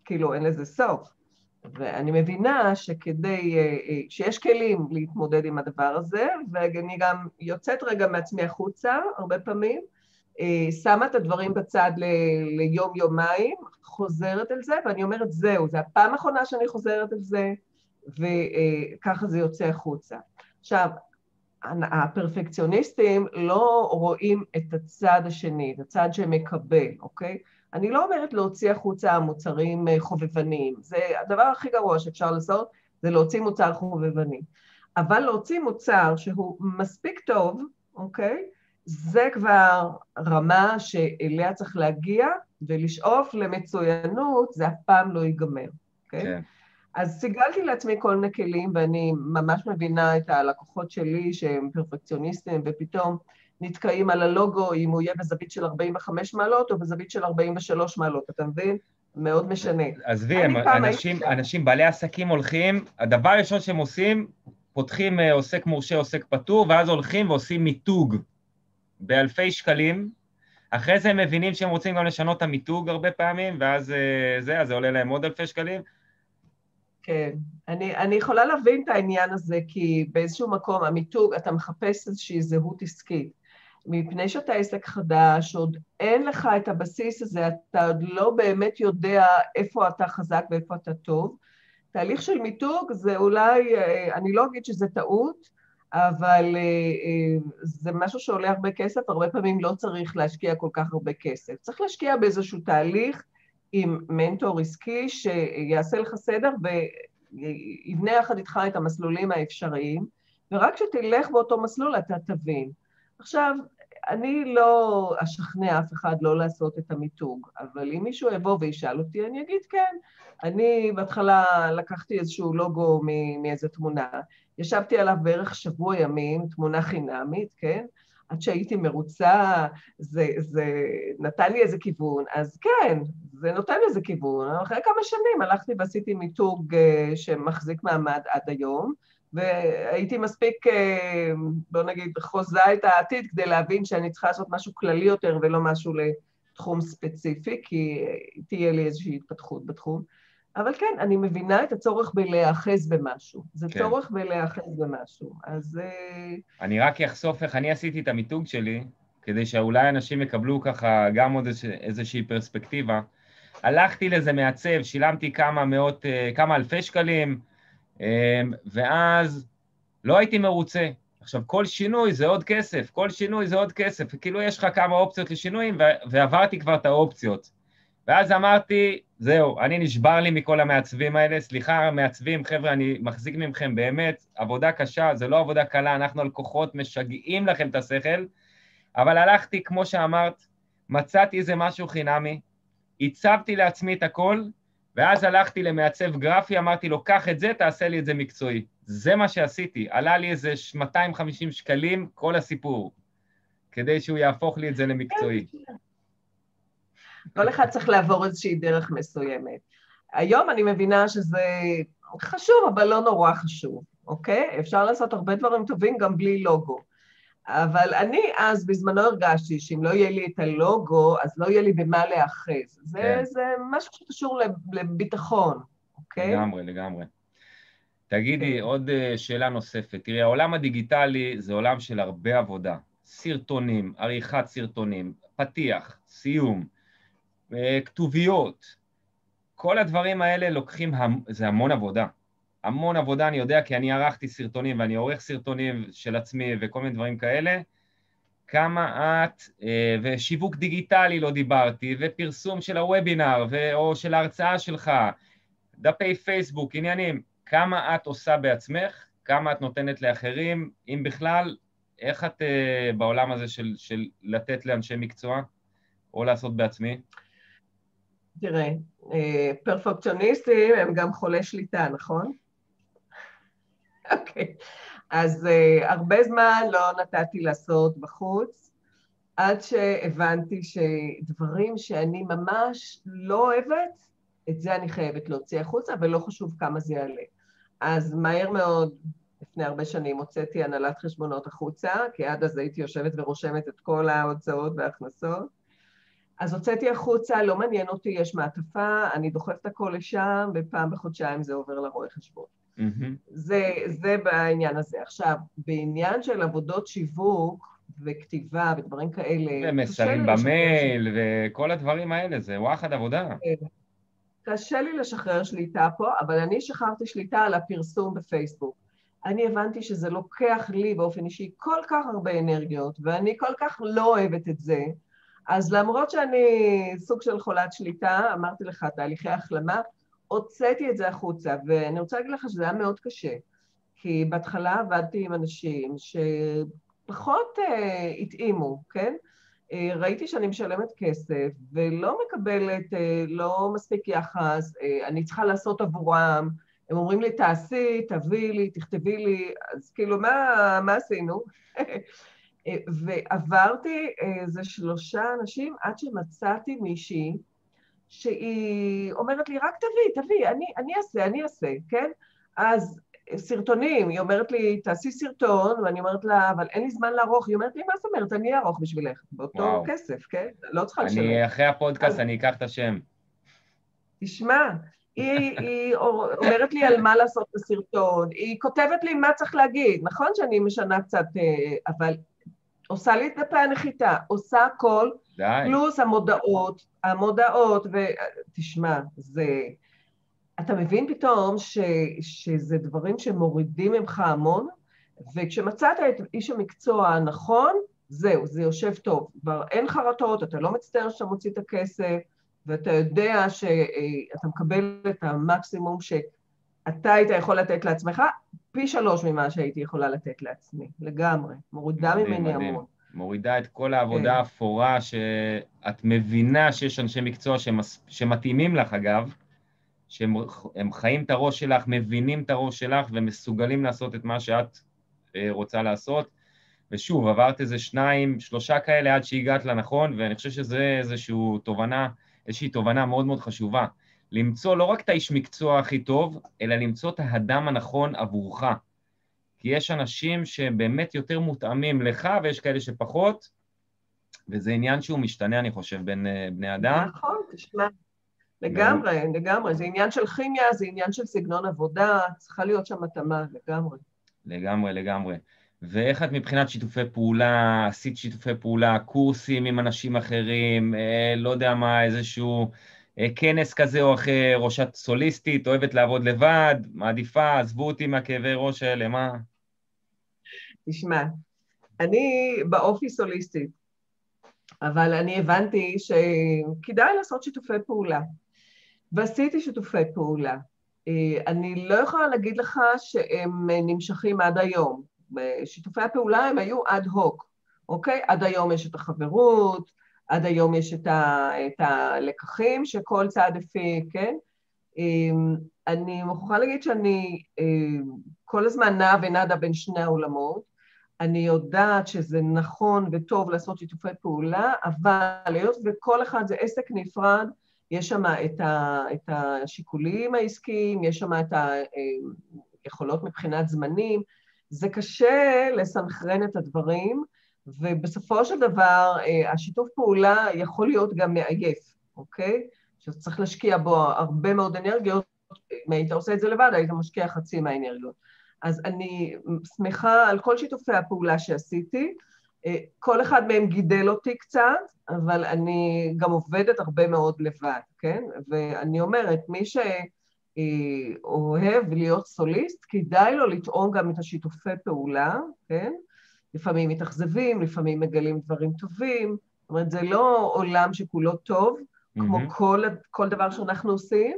כאילו אין לזה סוף. ואני מבינה שכדי, אה, אה, שיש כלים להתמודד עם הדבר הזה, ואני גם יוצאת רגע מעצמי החוצה, הרבה פעמים, אה, שמה את הדברים בצד ל- ליום-יומיים, חוזרת על זה, ואני אומרת, זהו, זו הפעם האחרונה שאני חוזרת על זה, וככה זה יוצא החוצה. עכשיו, הפרפקציוניסטים לא רואים את הצד השני, את הצד שמקבל, אוקיי? אני לא אומרת להוציא החוצה מוצרים אה, חובבניים, זה הדבר הכי גרוע שאפשר לעשות, זה להוציא מוצר חובבני. אבל להוציא מוצר שהוא מספיק טוב, אוקיי? זה כבר רמה שאליה צריך להגיע, ולשאוף למצוינות זה אף פעם לא ייגמר, אוקיי? כן. אז סיגלתי לעצמי כל מיני כלים, ואני ממש מבינה את הלקוחות שלי שהם פרפקציוניסטים, ופתאום נתקעים על הלוגו אם הוא יהיה בזווית של 45 מעלות או בזווית של 43 מעלות, אתה מבין? מאוד משנה. עזבי, אנשים, אנשים בעלי עסקים הולכים, הדבר הראשון שהם עושים, פותחים אה, עוסק מורשה, עוסק פטור, ואז הולכים ועושים מיתוג באלפי שקלים. אחרי זה הם מבינים שהם רוצים גם לשנות את המיתוג הרבה פעמים, ואז אה, זה, אז זה עולה להם עוד אלפי שקלים. כן, אני, אני יכולה להבין את העניין הזה, כי באיזשהו מקום המיתוג, אתה מחפש איזושהי זהות עסקית. מפני שאתה עסק חדש, עוד אין לך את הבסיס הזה, אתה עוד לא באמת יודע איפה אתה חזק ואיפה אתה טוב. תהליך של מיתוג זה אולי, אה, אני לא אגיד שזה טעות, אבל אה, אה, זה משהו שעולה הרבה כסף, הרבה פעמים לא צריך להשקיע כל כך הרבה כסף. צריך להשקיע באיזשהו תהליך עם מנטור עסקי שיעשה לך סדר ויבנה יחד איתך את המסלולים האפשריים, ורק כשתלך באותו מסלול אתה תבין. עכשיו, אני לא אשכנע אף אחד לא לעשות את המיתוג, אבל אם מישהו יבוא וישאל אותי, אני אגיד כן. אני בהתחלה לקחתי איזשהו לוגו מאיזה תמונה, ישבתי עליו בערך שבוע ימים, תמונה חינמית, כן? עד שהייתי מרוצה, זה, זה נתן לי איזה כיוון, אז כן, זה נותן איזה כיוון. אחרי כמה שנים הלכתי ועשיתי מיתוג אה, שמחזיק מעמד עד היום, והייתי מספיק, אה, בוא נגיד, חוזה את העתיד כדי להבין שאני צריכה לעשות משהו כללי יותר ולא משהו לתחום ספציפי, כי תהיה לי איזושהי התפתחות בתחום. אבל כן, אני מבינה את הצורך בלהיאחז במשהו. זה כן. צורך בלהיאחז במשהו. אז... אה, אני רק אחשוף איך אני עשיתי את המיתוג שלי, כדי שאולי אנשים יקבלו ככה גם עוד איזושהי פרספקטיבה. הלכתי לזה מעצב, שילמתי כמה מאות, אה, כמה אלפי שקלים, ואז לא הייתי מרוצה. עכשיו, כל שינוי זה עוד כסף, כל שינוי זה עוד כסף, כאילו יש לך כמה אופציות לשינויים, ועברתי כבר את האופציות. ואז אמרתי, זהו, אני נשבר לי מכל המעצבים האלה, סליחה, מעצבים, חבר'ה, אני מחזיק מכם באמת, עבודה קשה, זה לא עבודה קלה, אנחנו הלקוחות משגעים לכם את השכל, אבל הלכתי, כמו שאמרת, מצאתי איזה משהו חינמי, הצבתי לעצמי את הכל, ואז הלכתי למעצב גרפי, אמרתי לו, קח את זה, תעשה לי את זה מקצועי. זה מה שעשיתי, עלה לי איזה 250 שקלים כל הסיפור, כדי שהוא יהפוך לי את זה למקצועי. כל אחד צריך לעבור איזושהי דרך מסוימת. היום אני מבינה שזה חשוב, אבל לא נורא חשוב, אוקיי? אפשר לעשות הרבה דברים טובים גם בלי לוגו. אבל אני אז בזמנו הרגשתי שאם לא יהיה לי את הלוגו, אז לא יהיה לי במה להיאחז. זה, כן. זה משהו שקשור לביטחון, אוקיי? לגמרי, לגמרי. תגידי, כן. עוד אה, שאלה נוספת. תראי, העולם הדיגיטלי זה עולם של הרבה עבודה. סרטונים, עריכת סרטונים, פתיח, סיום, אה, כתוביות. כל הדברים האלה לוקחים, זה המון עבודה. המון עבודה, אני יודע, כי אני ערכתי סרטונים ואני עורך סרטונים של עצמי וכל מיני דברים כאלה. כמה את, אה, ושיווק דיגיטלי לא דיברתי, ופרסום של הוובינר, או של ההרצאה שלך, דפי פייסבוק, עניינים, כמה את עושה בעצמך, כמה את נותנת לאחרים, אם בכלל, איך את uh, בעולם הזה של, של לתת לאנשי מקצוע, או לעשות בעצמי? תראה, אה, פרפקציוניסטים הם גם חולי שליטה, נכון? אוקיי. אז uh, הרבה זמן לא נתתי לעשות בחוץ, עד שהבנתי שדברים שאני ממש לא אוהבת, את זה אני חייבת להוציא החוצה, ולא חשוב כמה זה יעלה. אז מהר מאוד, לפני הרבה שנים, הוצאתי הנהלת חשבונות החוצה, כי עד אז הייתי יושבת ורושמת את כל ההוצאות וההכנסות. אז הוצאתי החוצה, לא מעניין אותי, יש מעטפה, אני דוחפת הכל לשם, ופעם בחודשיים זה עובר לרואה חשבון. Mm-hmm. זה, זה בעניין הזה. עכשיו, בעניין של עבודות שיווק וכתיבה ודברים כאלה... ומסרים במייל וכל הדברים האלה, זה וואחד עבודה. קשה לי לשחרר שליטה פה, אבל אני שחררתי שליטה על הפרסום בפייסבוק. אני הבנתי שזה לוקח לי באופן אישי כל כך הרבה אנרגיות, ואני כל כך לא אוהבת את זה, אז למרות שאני סוג של חולת שליטה, אמרתי לך, תהליכי החלמה, הוצאתי את זה החוצה, ואני רוצה להגיד לך שזה היה מאוד קשה, כי בהתחלה עבדתי עם אנשים שפחות אה, התאימו, כן? אה, ראיתי שאני משלמת כסף ולא מקבלת, אה, לא מספיק יחס, אה, אני צריכה לעשות עבורם, הם אומרים לי, תעשי, תביאי לי, תכתבי לי, אז כאילו, מה, מה עשינו? ועברתי איזה שלושה אנשים עד שמצאתי מישהי שהיא אומרת לי, רק תביאי, תביאי, אני, אני אעשה, אני אעשה, כן? אז סרטונים, היא אומרת לי, תעשי סרטון, ואני אומרת לה, אבל אין לי זמן לערוך. היא אומרת לי, מה זאת אומרת, אני אערוך בשבילך, באותו וואו. כסף, כן? לא צריכה לשלם. אני, אחרי הפודקאסט, אז... אני אקח את השם. תשמע, היא, היא אומרת לי על מה לעשות בסרטון, היא כותבת לי מה צריך להגיד, נכון שאני משנה קצת, אה, אבל עושה לי את דפי הנחיתה, עושה הכל, די. פלוס המודעות, המודעות, ותשמע, זה... אתה מבין פתאום ש, שזה דברים שמורידים ממך המון, וכשמצאת את איש המקצוע הנכון, זהו, זה יושב טוב. כבר אין חרטות, אתה לא מצטער שאתה מוציא את הכסף, ואתה יודע שאתה מקבל את המקסימום שאתה היית יכול לתת לעצמך, פי שלוש ממה שהייתי יכולה לתת לעצמי, לגמרי. מורידה ממני מדהים. המון. מורידה את כל העבודה כן. האפורה שאת מבינה שיש אנשי מקצוע שמס... שמתאימים לך, אגב, שהם חיים את הראש שלך, מבינים את הראש שלך ומסוגלים לעשות את מה שאת אה, רוצה לעשות. ושוב, עברת איזה שניים, שלושה כאלה עד שהגעת לנכון, ואני חושב שזה איזושהי תובנה, איזושהי תובנה מאוד מאוד חשובה. למצוא לא רק את האיש מקצוע הכי טוב, אלא למצוא את האדם הנכון עבורך. כי יש אנשים שבאמת יותר מותאמים לך, ויש כאלה שפחות, וזה עניין שהוא משתנה, אני חושב, בין אה, בני אדם. נכון, תשמע, לגמרי, לגמרי. זה עניין של כימיה, זה עניין של סגנון עבודה, צריכה להיות שם התאמה, לגמרי. לגמרי, לגמרי. ואיך את מבחינת שיתופי פעולה, עשית שיתופי פעולה, קורסים עם אנשים אחרים, אה, לא יודע מה, איזשהו אה, כנס כזה או אחר, או שאת סוליסטית, אוהבת לעבוד לבד, מעדיפה, עזבו אותי מהכאבי ראש האלה, מה? תשמע, אני באופי סוליסטית, אבל אני הבנתי שכדאי לעשות שיתופי פעולה. ועשיתי שיתופי פעולה. אה, אני לא יכולה להגיד לך שהם נמשכים עד היום. שיתופי הפעולה הם היו אד הוק, אוקיי? עד היום יש את החברות, עד היום יש את, ה, את הלקחים שכל צד הפיק, כן? אמ, אני מוכרחה להגיד שאני אה, כל הזמן נעה ונדה בין שני העולמות. אני יודעת שזה נכון וטוב לעשות שיתופי פעולה, אבל היות וכל אחד זה עסק נפרד, יש שם את, ה, את השיקולים העסקיים, יש שם את היכולות אה, מבחינת זמנים, זה קשה לסנכרן את הדברים, ובסופו של דבר אה, השיתוף פעולה יכול להיות גם מעייף, אוקיי? שצריך להשקיע בו הרבה מאוד אנרגיות, אם היית עושה את זה לבד, היית משקיע חצי מהאנרגיות. אז אני שמחה על כל שיתופי הפעולה שעשיתי. אה, כל אחד מהם גידל אותי קצת, אבל אני גם עובדת הרבה מאוד לבד, כן? ואני אומרת, מי שאוהב להיות סוליסט, כדאי לו לטעום גם את השיתופי פעולה, כן? לפעמים מתאכזבים, לפעמים מגלים דברים טובים, זאת אומרת, זה לא עולם שכולו טוב, mm-hmm. כמו כל, כל דבר שאנחנו עושים,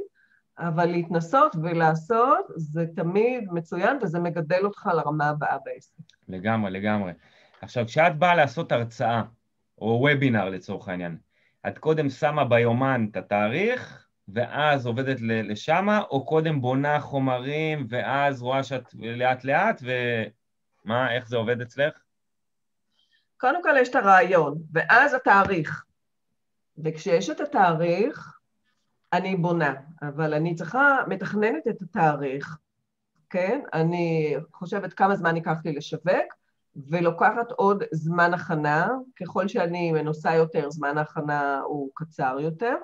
אבל להתנסות ולעשות זה תמיד מצוין, וזה מגדל אותך לרמה הבאה בעסק. לגמרי, לגמרי. עכשיו, כשאת באה לעשות הרצאה, או וובינר לצורך העניין, את קודם שמה ביומן את התאריך, ואז עובדת לשמה, או קודם בונה חומרים, ואז רואה שאת לאט לאט, ומה, איך זה עובד אצלך? קודם כל יש את הרעיון, ואז התאריך. וכשיש את התאריך, אני בונה, אבל אני צריכה, מתכננת את התאריך, כן? אני חושבת כמה זמן ייקח לי לשווק, ולוקחת עוד זמן הכנה, ככל שאני מנוסה יותר, זמן ההכנה הוא קצר יותר,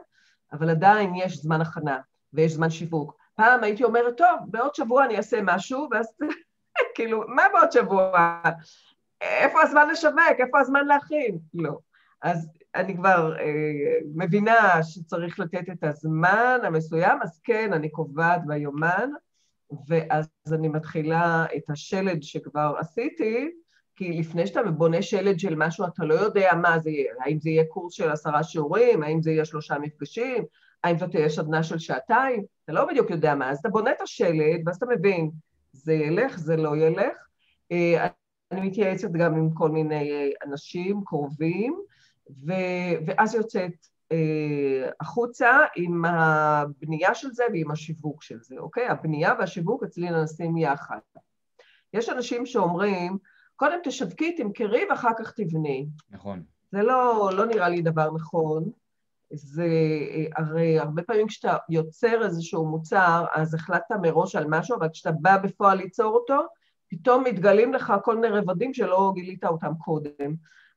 אבל עדיין יש זמן הכנה ויש זמן שיווק. פעם הייתי אומרת, טוב, בעוד שבוע אני אעשה משהו, ואז כאילו, מה בעוד שבוע? איפה הזמן לשווק? איפה הזמן להכין? לא. אז אני כבר אה, מבינה שצריך לתת את הזמן המסוים, אז כן, אני קובעת ביומן, ואז אני מתחילה את השלד שכבר עשיתי, כי לפני שאתה בונה שלד של משהו, אתה לא יודע מה זה יהיה, האם זה יהיה קורס של עשרה שיעורים, האם זה יהיה שלושה מפגשים, האם זאת תהיה שדנה של שעתיים, אתה לא בדיוק יודע מה, אז אתה בונה את השלד, ואז אתה מבין, זה ילך, זה לא ילך. אה, אני מתייעצת גם עם כל מיני אה, אנשים קרובים, ו... ואז יוצאת אה, החוצה עם הבנייה של זה ועם השיווק של זה, אוקיי? הבנייה והשיווק אצלי נעשים יחד. יש אנשים שאומרים, קודם תשווקי, תמכרי ואחר כך תבני. נכון. זה לא, לא נראה לי דבר נכון. זה הרי הרבה פעמים כשאתה יוצר איזשהו מוצר, אז החלטת מראש על משהו, אבל כשאתה בא בפועל ליצור אותו, פתאום מתגלים לך כל מיני רבדים שלא גילית אותם קודם.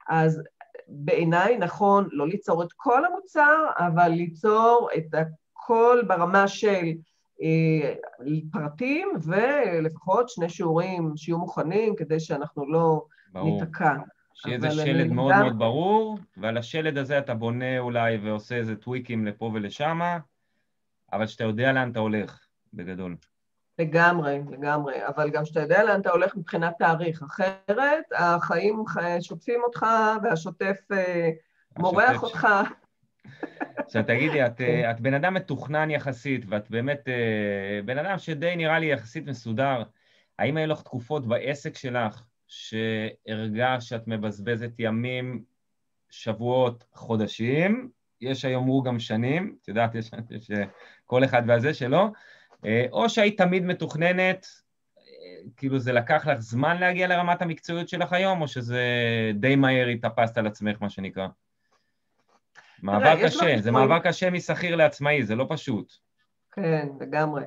אז בעיניי נכון לא ליצור את כל המוצר, אבל ליצור את הכל ברמה של אה, פרטים ולפחות שני שיעורים שיהיו מוכנים כדי שאנחנו לא ברור. ניתקע. שיהיה איזה שלד מאוד גם... מאוד ברור, ועל השלד הזה אתה בונה אולי ועושה איזה טוויקים לפה ולשמה, אבל שאתה יודע לאן אתה הולך, בגדול. לגמרי, לגמרי, אבל גם שאתה יודע לאן אתה הולך מבחינת תאריך, אחרת החיים שוטפים אותך והשוטף אה, מורח אותך. עכשיו תגידי, את, כן. את בן אדם מתוכנן יחסית, ואת באמת אה, בן אדם שדי נראה לי יחסית מסודר, האם היו לך תקופות בעסק שלך שהרגשת שאת מבזבזת ימים, שבועות, חודשים, יש היאמרו גם שנים, את יודעת, יש, יש כל אחד והזה שלו, אה, או שהיית תמיד מתוכננת, אה, כאילו זה לקח לך זמן להגיע לרמת המקצועיות שלך היום, או שזה די מהר התאפסת על עצמך, מה שנקרא? מעבר קשה, זה מעבר קשה משכיר לעצמאי, זה לא פשוט. כן, לגמרי.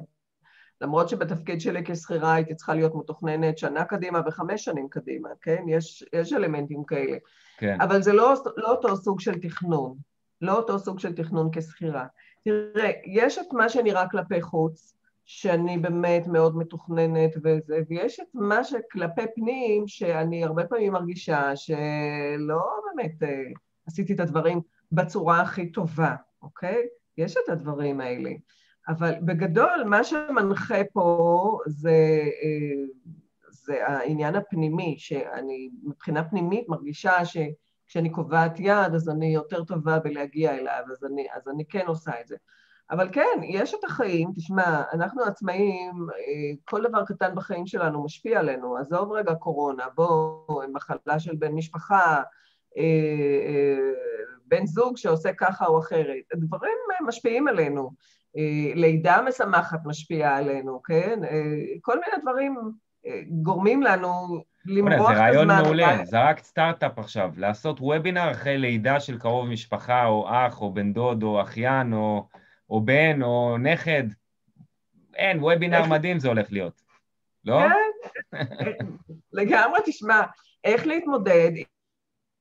למרות שבתפקיד שלי כשכירה הייתי צריכה להיות מתוכננת שנה קדימה וחמש שנים קדימה, כן? יש, יש אלמנטים כאלה. כן. אבל זה לא, לא אותו סוג של תכנון, לא אותו סוג של תכנון כשכירה. תראה, יש את מה שנראה כלפי חוץ, שאני באמת מאוד מתוכננת וזה, ויש את מה שכלפי פנים, שאני הרבה פעמים מרגישה שלא באמת אה, עשיתי את הדברים בצורה הכי טובה, אוקיי? יש את הדברים האלה. אבל בגדול, מה שמנחה פה זה, אה, זה העניין הפנימי, שאני מבחינה פנימית מרגישה שכשאני קובעת יעד אז אני יותר טובה בלהגיע אליו, אז אני, אז אני כן עושה את זה. אבל כן, יש את החיים, תשמע, אנחנו עצמאים, אה, כל דבר קטן בחיים שלנו משפיע עלינו, עזוב רגע קורונה, בוא, מחלה של בן משפחה, אה, אה, בן זוג שעושה ככה או אחרת, דברים משפיעים עלינו. לידה משמחת משפיעה עלינו, כן? כל מיני דברים גורמים לנו למרוח את הזמן. זה רעיון מעולה, זרקת סטארט-אפ עכשיו, לעשות וובינר אחרי לידה של קרוב משפחה, או אח, או בן דוד, או אחיין, או... או בן, או נכד. אין, וובינר מדהים זה הולך להיות, לא? כן, לגמרי, תשמע, איך להתמודד עם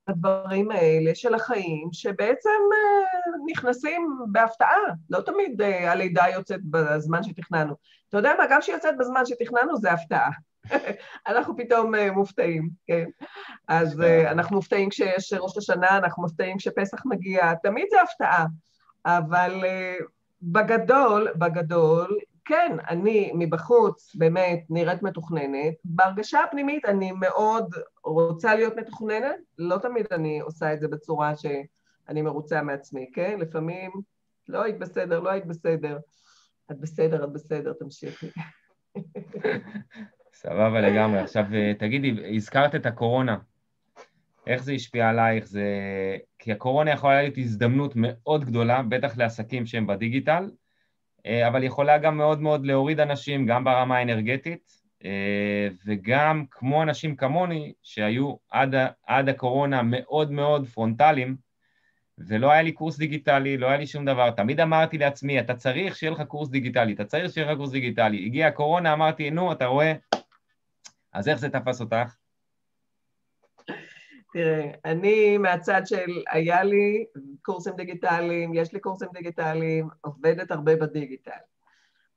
הדברים האלה של החיים, שבעצם אה, נכנסים בהפתעה, לא תמיד אה, הלידה יוצאת בזמן שתכננו. אתה יודע מה, גם כשהיא יוצאת בזמן שתכננו זה הפתעה. אנחנו פתאום uh, מופתעים, כן. אז uh, אנחנו מופתעים כשיש ראש השנה, אנחנו מופתעים כשפסח מגיע, תמיד זה הפתעה. אבל בגדול, בגדול, כן, אני מבחוץ באמת נראית מתוכננת. בהרגשה הפנימית אני מאוד רוצה להיות מתוכננת, לא תמיד אני עושה את זה בצורה שאני מרוצה מעצמי, כן? לפעמים, לא היית בסדר, לא היית בסדר. את בסדר, את בסדר, תמשיכי. סבבה לגמרי. עכשיו, תגידי, הזכרת את הקורונה. איך זה השפיע עלייך? זה... כי הקורונה יכולה להיות הזדמנות מאוד גדולה, בטח לעסקים שהם בדיגיטל, אה, אבל יכולה גם מאוד מאוד להוריד אנשים, גם ברמה האנרגטית, אה, וגם כמו אנשים כמוני, שהיו עד, עד הקורונה מאוד מאוד פרונטליים, ולא היה לי קורס דיגיטלי, לא היה לי שום דבר. תמיד אמרתי לעצמי, אתה צריך שיהיה לך קורס דיגיטלי, אתה צריך שיהיה לך קורס דיגיטלי. הגיעה הקורונה, אמרתי, נו, אתה רואה? אז איך זה תפס אותך? תראה, אני מהצד של היה לי קורסים דיגיטליים, יש לי קורסים דיגיטליים, עובדת הרבה בדיגיטל.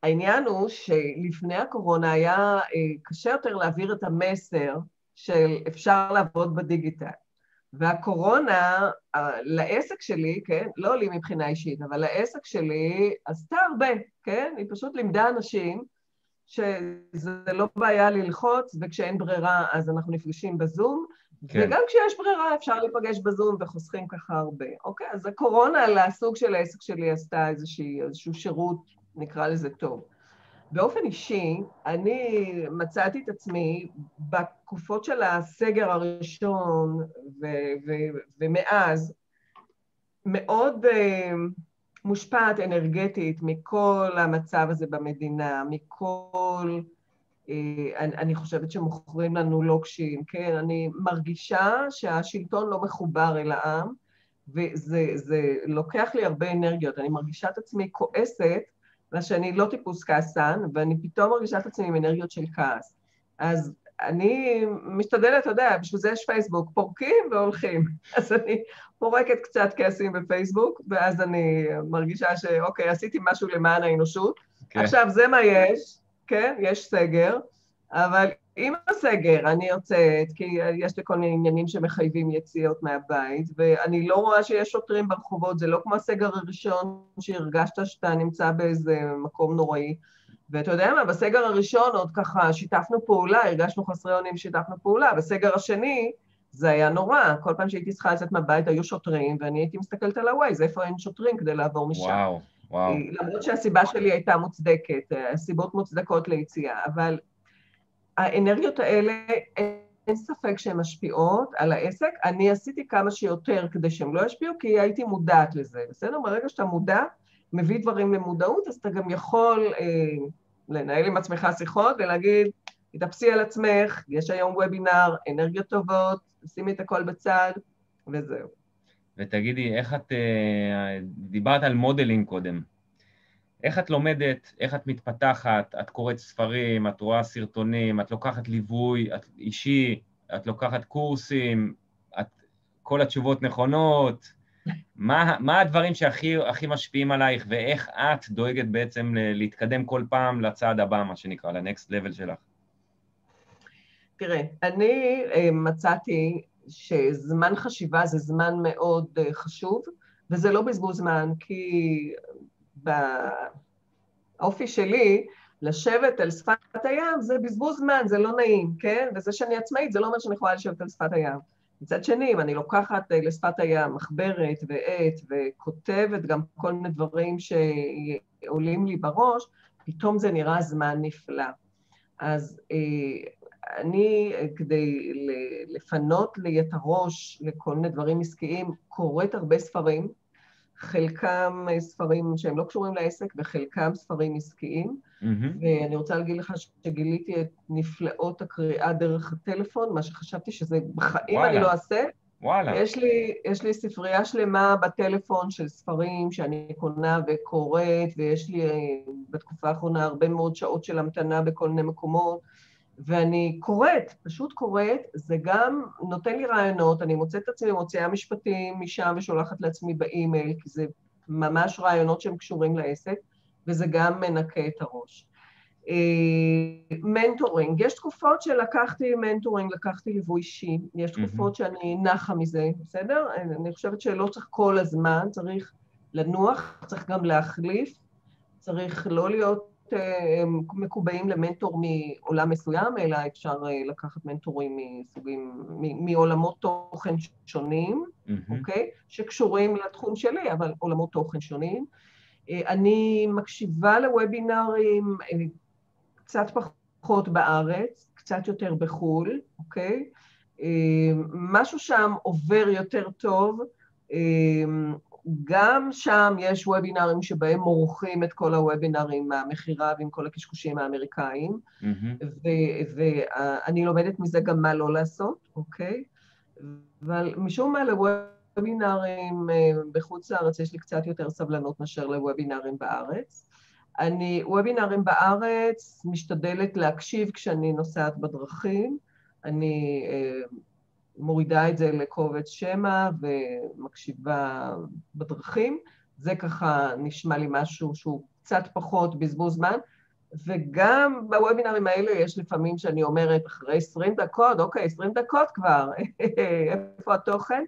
העניין הוא שלפני הקורונה היה אה, קשה יותר להעביר את המסר של אפשר לעבוד בדיגיטל. והקורונה, לעסק שלי, כן, לא לי מבחינה אישית, אבל לעסק שלי עשתה הרבה, כן? היא פשוט לימדה אנשים שזה לא בעיה ללחוץ, וכשאין ברירה אז אנחנו נפגשים בזום, כן. וגם כשיש ברירה אפשר להיפגש בזום וחוסכים ככה הרבה. אוקיי, אז הקורונה לסוג של העסק שלי עשתה איזושהי, איזשהו שירות, נקרא לזה טוב. באופן אישי, אני מצאתי את עצמי בתקופות של הסגר הראשון ו- ו- ומאז מאוד uh, מושפעת אנרגטית מכל המצב הזה במדינה, מכל אני, אני חושבת שמוכרים לנו לוקשים, כן? אני מרגישה שהשלטון לא מחובר אל העם, וזה לוקח לי הרבה אנרגיות. אני מרגישה את עצמי כועסת, בגלל שאני לא טיפוס כעסן, ואני פתאום מרגישה את עצמי עם אנרגיות של כעס. אז אני משתדלת, אתה יודע, בשביל זה יש פייסבוק, פורקים והולכים. אז אני פורקת קצת כעסים בפייסבוק, ואז אני מרגישה שאוקיי, עשיתי משהו למען האנושות. כן. עכשיו, זה מה יש, כן, יש סגר, אבל עם הסגר אני יוצאת, כי יש לי כל מיני עניינים שמחייבים יציאות מהבית, ואני לא רואה שיש שוטרים ברחובות, זה לא כמו הסגר הראשון שהרגשת שאתה נמצא באיזה מקום נוראי. ואתה יודע מה, בסגר הראשון עוד ככה שיתפנו פעולה, הרגשנו חסרי אונים, שיתפנו פעולה, בסגר השני זה היה נורא, כל פעם שהייתי צריכה לצאת מהבית היו שוטרים, ואני הייתי מסתכלת על הווייז, איפה אין שוטרים כדי לעבור משם. וואו. וואו. למרות שהסיבה שלי הייתה מוצדקת, הסיבות מוצדקות ליציאה, אבל האנרגיות האלה, אין ספק שהן משפיעות על העסק. אני עשיתי כמה שיותר כדי שהן לא ישפיעו, כי הייתי מודעת לזה, בסדר? ברגע שאתה מודע, מביא דברים למודעות, אז אתה גם יכול אה, לנהל עם עצמך שיחות ולהגיד, תתאפסי על עצמך, יש היום וובינר, אנרגיות טובות, שימי את הכל בצד, וזהו. ותגידי, איך את... אה, דיברת על modeling קודם. איך את לומדת, איך את מתפתחת, את קוראת ספרים, את רואה סרטונים, את לוקחת ליווי? את אישי, את לוקחת קורסים, את, כל התשובות נכונות. מה, מה הדברים שהכי משפיעים עלייך, ואיך את דואגת בעצם להתקדם כל פעם לצעד הבא, מה שנקרא, לנקסט לבל שלך? תראה, אני אה, מצאתי שזמן חשיבה זה זמן מאוד אה, חשוב, וזה לא בזבוז זמן, כי באופי שלי, לשבת על שפת הים זה בזבוז זמן, זה לא נעים, כן? וזה שאני עצמאית זה לא אומר שאני יכולה לשבת על שפת הים. מצד שני, אם אני לוקחת אה, לשפת הים מחברת ועט וכותבת גם כל מיני דברים שעולים לי בראש, פתאום זה נראה זמן נפלא. אז אה, אני, כדי לפנות לי את הראש לכל מיני דברים עסקיים, קוראת הרבה ספרים, חלקם ספרים שהם לא קשורים לעסק וחלקם ספרים עסקיים. Mm-hmm. ואני רוצה להגיד לך שגיליתי את נפלאות הקריאה דרך הטלפון, מה שחשבתי שזה בחיים וואלה. אני לא אעשה. וואלה. יש לי, יש לי ספרייה שלמה בטלפון של ספרים שאני קונה וקוראת, ויש לי אה, בתקופה האחרונה הרבה מאוד שעות של המתנה בכל מיני מקומות. ואני קוראת, פשוט קוראת, זה גם נותן לי רעיונות, אני מוצאת את עצמי מוציאה משפטים משם ושולחת לעצמי באימייל, כי זה ממש רעיונות שהם קשורים לעסק, וזה גם מנקה את הראש. אה, mentoring, יש תקופות שלקחתי mentoring, לקחתי ליווי אישי, יש תקופות שאני נחה מזה, בסדר? אני חושבת שלא צריך כל הזמן, צריך לנוח, צריך גם להחליף, צריך לא להיות מקובעים למנטור מעולם מסוים, אלא אפשר אה, לקחת מנטורים מסוגים, מעולמות תוכן שונים, אוקיי? שקשורים לתחום שלי, אבל עולמות תוכן שונים. אה, אני מקשיבה לוובינארים אה, קצת פחות בארץ, קצת יותר בחו"ל, אוקיי? משהו שם עובר יותר טוב. גם שם יש וובינארים שבהם מורחים את כל הוובינארים מהמכירה ועם כל הקשקושים האמריקאים, mm-hmm. ואני לומדת מזה גם מה לא לעשות, אוקיי? אבל משום מה לוובינארים אה, בחוץ לארץ יש לי קצת יותר סבלנות מאשר לוובינארים בארץ. אני, וובינארים בארץ, משתדלת להקשיב כשאני נוסעת בדרכים. אני אה, מורידה את זה לקובץ שמע ומקשיבה בדרכים. זה ככה נשמע לי משהו שהוא קצת פחות בזבוז זמן. וגם בוובינרים האלה יש לפעמים שאני אומרת, אחרי 20 דקות, אוקיי, 20 דקות כבר, איפה התוכן?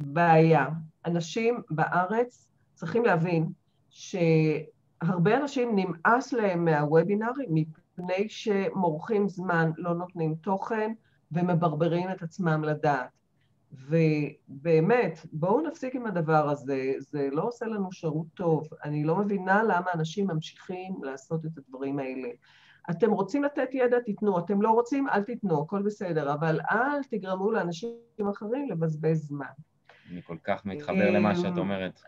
בעיה. אנשים בארץ צריכים להבין שהרבה אנשים נמאס להם מהוובינרים מפני שמורחים זמן, לא נותנים תוכן, ומברברים את עצמם לדעת. ובאמת, בואו נפסיק עם הדבר הזה, זה לא עושה לנו שירות טוב. אני לא מבינה למה אנשים ממשיכים לעשות את הדברים האלה. אתם רוצים לתת ידע, תיתנו, אתם לא רוצים, אל תיתנו, הכל בסדר, אבל אל תגרמו לאנשים אחרים לבזבז זמן. אני כל כך מתחבר למה שאת אומרת.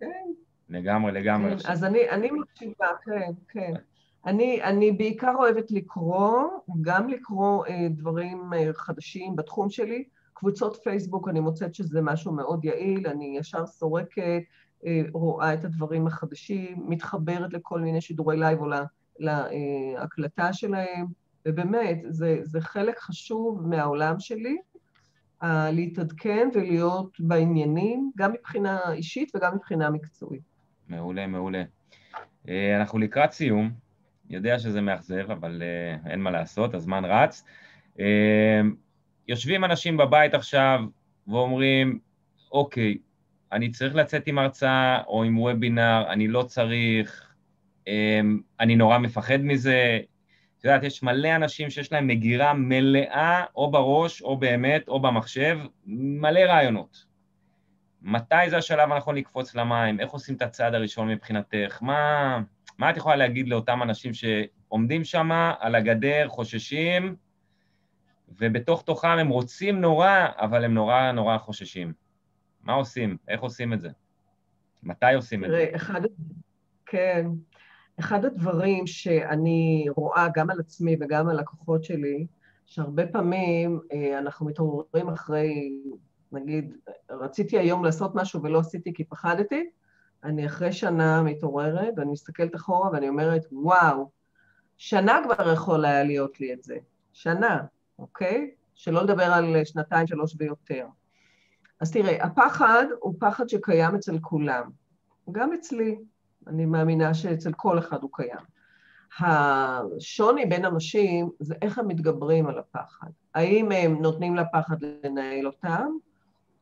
כן. לגמרי, לגמרי. כן, אז אני, אני מקשיבה, כן, כן. אני, אני בעיקר אוהבת לקרוא, גם לקרוא אה, דברים אה, חדשים בתחום שלי. קבוצות פייסבוק, אני מוצאת שזה משהו מאוד יעיל, אני ישר סורקת, אה, רואה את הדברים החדשים, מתחברת לכל מיני שידורי לייב או להקלטה אה, שלהם, ובאמת, זה, זה חלק חשוב מהעולם שלי, אה, להתעדכן ולהיות בעניינים, גם מבחינה אישית וגם מבחינה מקצועית. מעולה, מעולה. אה, אנחנו לקראת סיום. יודע שזה מאכזב, אבל uh, אין מה לעשות, הזמן רץ. Uh, יושבים אנשים בבית עכשיו ואומרים, אוקיי, אני צריך לצאת עם הרצאה או עם וובינר, אני לא צריך, um, אני נורא מפחד מזה. את יודעת, יש מלא אנשים שיש להם מגירה מלאה, או בראש, או באמת, או במחשב, מלא רעיונות. מתי זה השלב הנכון לקפוץ למים? איך עושים את הצעד הראשון מבחינתך? מה... מה את יכולה להגיד לאותם אנשים שעומדים שם על הגדר, חוששים, ובתוך תוכם הם רוצים נורא, אבל הם נורא נורא חוששים? מה עושים? איך עושים את זה? מתי עושים את זה? אחד, כן. אחד הדברים שאני רואה גם על עצמי וגם על לקוחות שלי, שהרבה פעמים אה, אנחנו מתעוררים אחרי, נגיד, רציתי היום לעשות משהו ולא עשיתי כי פחדתי, אני אחרי שנה מתעוררת, ואני מסתכלת אחורה ואני אומרת, וואו, שנה כבר יכול היה להיות לי את זה. שנה, אוקיי? שלא לדבר על שנתיים, שלוש ויותר. אז תראה, הפחד הוא פחד שקיים אצל כולם. גם אצלי, אני מאמינה שאצל כל אחד הוא קיים. השוני בין אנשים זה איך הם מתגברים על הפחד. האם הם נותנים לפחד לנהל אותם,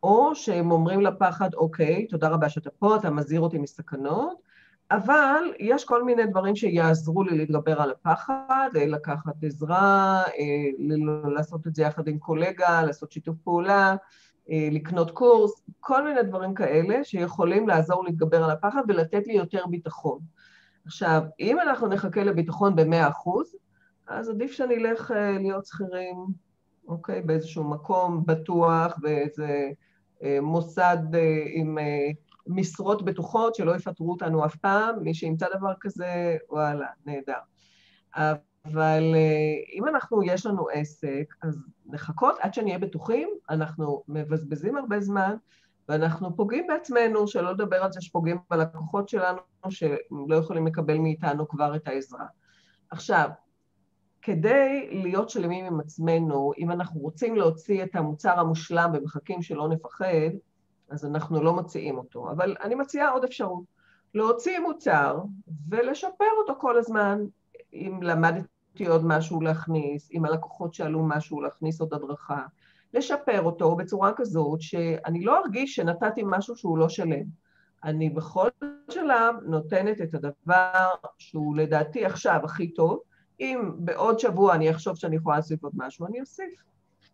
או שהם אומרים לפחד, אוקיי, תודה רבה שאתה פה, אתה מזהיר אותי מסכנות, אבל יש כל מיני דברים שיעזרו לי להתגבר על הפחד, לקחת עזרה, לעשות את זה יחד עם קולגה, לעשות שיתוף פעולה, לקנות קורס, כל מיני דברים כאלה שיכולים לעזור להתגבר על הפחד ולתת לי יותר ביטחון. עכשיו, אם אנחנו נחכה לביטחון ב-100%, אז עדיף שאני אלך להיות שכירים, אוקיי? באיזשהו מקום בטוח, באיזה מוסד עם משרות בטוחות שלא יפטרו אותנו אף פעם, מי שימצא דבר כזה, וואלה, נהדר. אבל אם אנחנו, יש לנו עסק, אז לחכות עד שנהיה בטוחים, אנחנו מבזבזים הרבה זמן, ואנחנו פוגעים בעצמנו, שלא לדבר על זה שפוגעים בלקוחות שלנו, שלא יכולים לקבל מאיתנו כבר את העזרה. עכשיו, כדי להיות שלמים עם עצמנו, אם אנחנו רוצים להוציא את המוצר המושלם ומחכים שלא נפחד, אז אנחנו לא מציעים אותו. אבל אני מציעה עוד אפשרות, להוציא מוצר ולשפר אותו כל הזמן, אם למדתי עוד משהו להכניס, אם הלקוחות שאלו משהו להכניס עוד הדרכה, לשפר אותו בצורה כזאת שאני לא ארגיש שנתתי משהו שהוא לא שלם. אני בכל שלב נותנת את הדבר שהוא לדעתי עכשיו הכי טוב, אם בעוד שבוע אני אחשוב שאני יכולה להוסיף עוד משהו, אני אוסיף.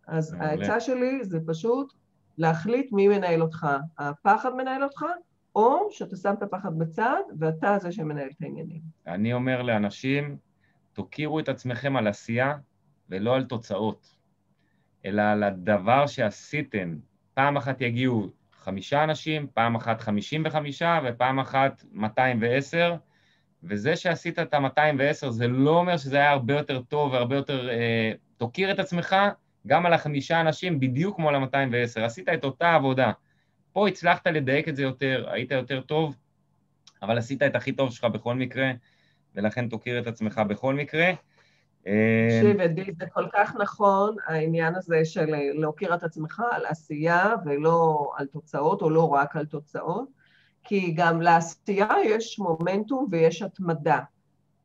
אז העצה שלי זה פשוט להחליט מי מנהל אותך, הפחד מנהל אותך, או שאתה שם את הפחד בצד ואתה זה שמנהל את העניינים. אני אומר לאנשים, תוקירו את עצמכם על עשייה ולא על תוצאות, אלא על הדבר שעשיתם. פעם אחת יגיעו חמישה אנשים, פעם אחת חמישים וחמישה ופעם אחת מאתיים ועשר, וזה שעשית את ה-210 זה לא אומר שזה היה הרבה יותר טוב והרבה יותר... אה, תוקיר את עצמך גם על החמישה אנשים בדיוק כמו על ה-210, עשית את אותה עבודה. פה הצלחת לדייק את זה יותר, היית יותר טוב, אבל עשית את הכי טוב שלך בכל מקרה, ולכן תוקיר את עצמך בכל מקרה. תקשיב, עדי, זה כל כך נכון, העניין הזה של להוקיר את עצמך על עשייה ולא על תוצאות, או לא רק על תוצאות, כי גם לעשייה יש מומנטום ויש התמדה.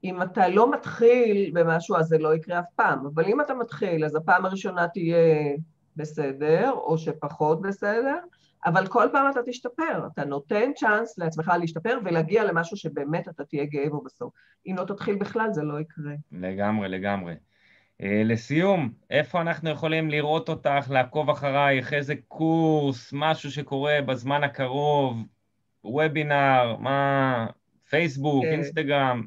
אם אתה לא מתחיל במשהו, אז זה לא יקרה אף פעם. אבל אם אתה מתחיל, אז הפעם הראשונה תהיה בסדר, או שפחות בסדר, אבל כל פעם אתה תשתפר. אתה נותן צ'אנס לעצמך להשתפר ולהגיע למשהו שבאמת אתה תהיה גאה בו בסוף. אם לא תתחיל בכלל, זה לא יקרה. לגמרי, לגמרי. אה, לסיום, איפה אנחנו יכולים לראות אותך, לעקוב אחרייך, איזה קורס, משהו שקורה בזמן הקרוב, וובינר, מה, פייסבוק, כן. אינסטגרם,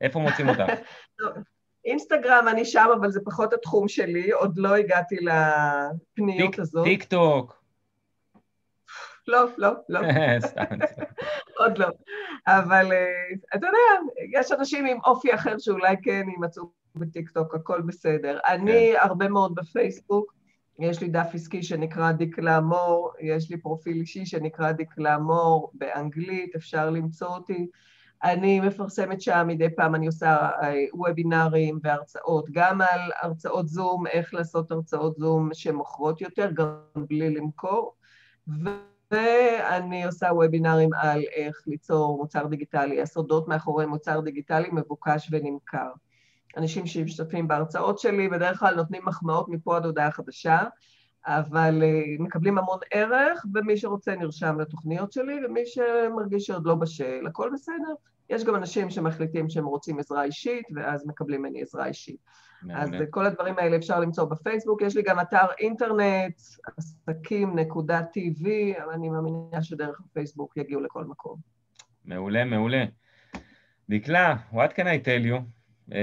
איפה מוצאים אותך? אינסטגרם אני שם, אבל זה פחות התחום שלי, עוד לא הגעתי לפניות טיק, הזאת. טיק טוק. לא, לא, לא. סתם. עוד לא. אבל אה, אתה יודע, יש אנשים עם אופי אחר שאולי כן יימצאו בטיק טוק, הכל בסדר. אני כן. הרבה מאוד בפייסבוק, יש לי דף עסקי שנקרא דקלה מור, יש לי פרופיל אישי שנקרא דקלה מור באנגלית, אפשר למצוא אותי. אני מפרסמת שם מדי פעם, אני עושה אה, וובינארים והרצאות, גם על הרצאות זום, איך לעשות הרצאות זום שמוכרות יותר, גם בלי למכור, ואני עושה וובינארים על איך ליצור מוצר דיגיטלי, הסודות מאחורי מוצר דיגיטלי מבוקש ונמכר. אנשים שמשתתפים בהרצאות שלי בדרך כלל נותנים מחמאות מפה עד הודעה חדשה, אבל אה, מקבלים המון ערך, ומי שרוצה נרשם לתוכניות שלי, ומי שמרגיש שעוד לא בשל, הכל בסדר. יש גם אנשים שמחליטים שהם רוצים עזרה אישית, ואז מקבלים ממני עזרה אישית. אז כל הדברים האלה אפשר למצוא בפייסבוק. יש לי גם אתר אינטרנט, עסקים.tv, אבל אני מאמינה שדרך הפייסבוק יגיעו לכל מקום. מעולה, מעולה. דקלה, what can I tell you? Uh,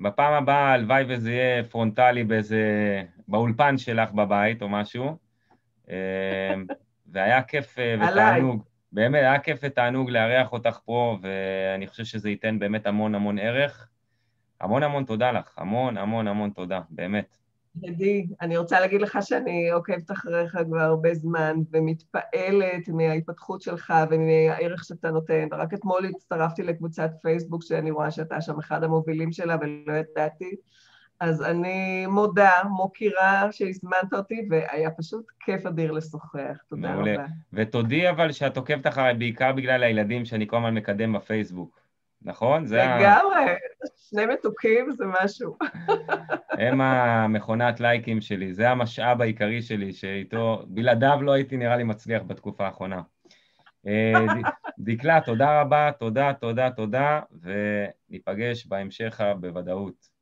בפעם הבאה הלוואי וזה יהיה פרונטלי באיזה באולפן שלך בבית או משהו, אה, והיה כיף אה, ותענוג. באמת, היה כיף ותענוג לארח אותך פה, ואני חושב שזה ייתן באמת המון המון ערך. המון המון תודה לך, המון המון המון תודה, באמת. ידי, אני רוצה להגיד לך שאני עוקבת אחריך כבר הרבה זמן, ומתפעלת מההתפתחות שלך ומהערך שאתה נותן. רק אתמול הצטרפתי לקבוצת פייסבוק שאני רואה שאתה שם אחד המובילים שלה ולא ידעתי. אז אני מודה, מוקירה שהזמנת אותי, והיה פשוט כיף אדיר לשוחח. תודה מעולה. רבה. ותודי אבל שאת עוקבת אחריי בעיקר בגלל הילדים שאני כל הזמן מקדם בפייסבוק. נכון? לגמרי, ה... שני מתוקים זה משהו. הם המכונת לייקים שלי, זה המשאב העיקרי שלי, שאיתו, בלעדיו לא הייתי נראה לי מצליח בתקופה האחרונה. דקלה, תודה רבה, תודה, תודה, תודה, וניפגש בהמשך בוודאות.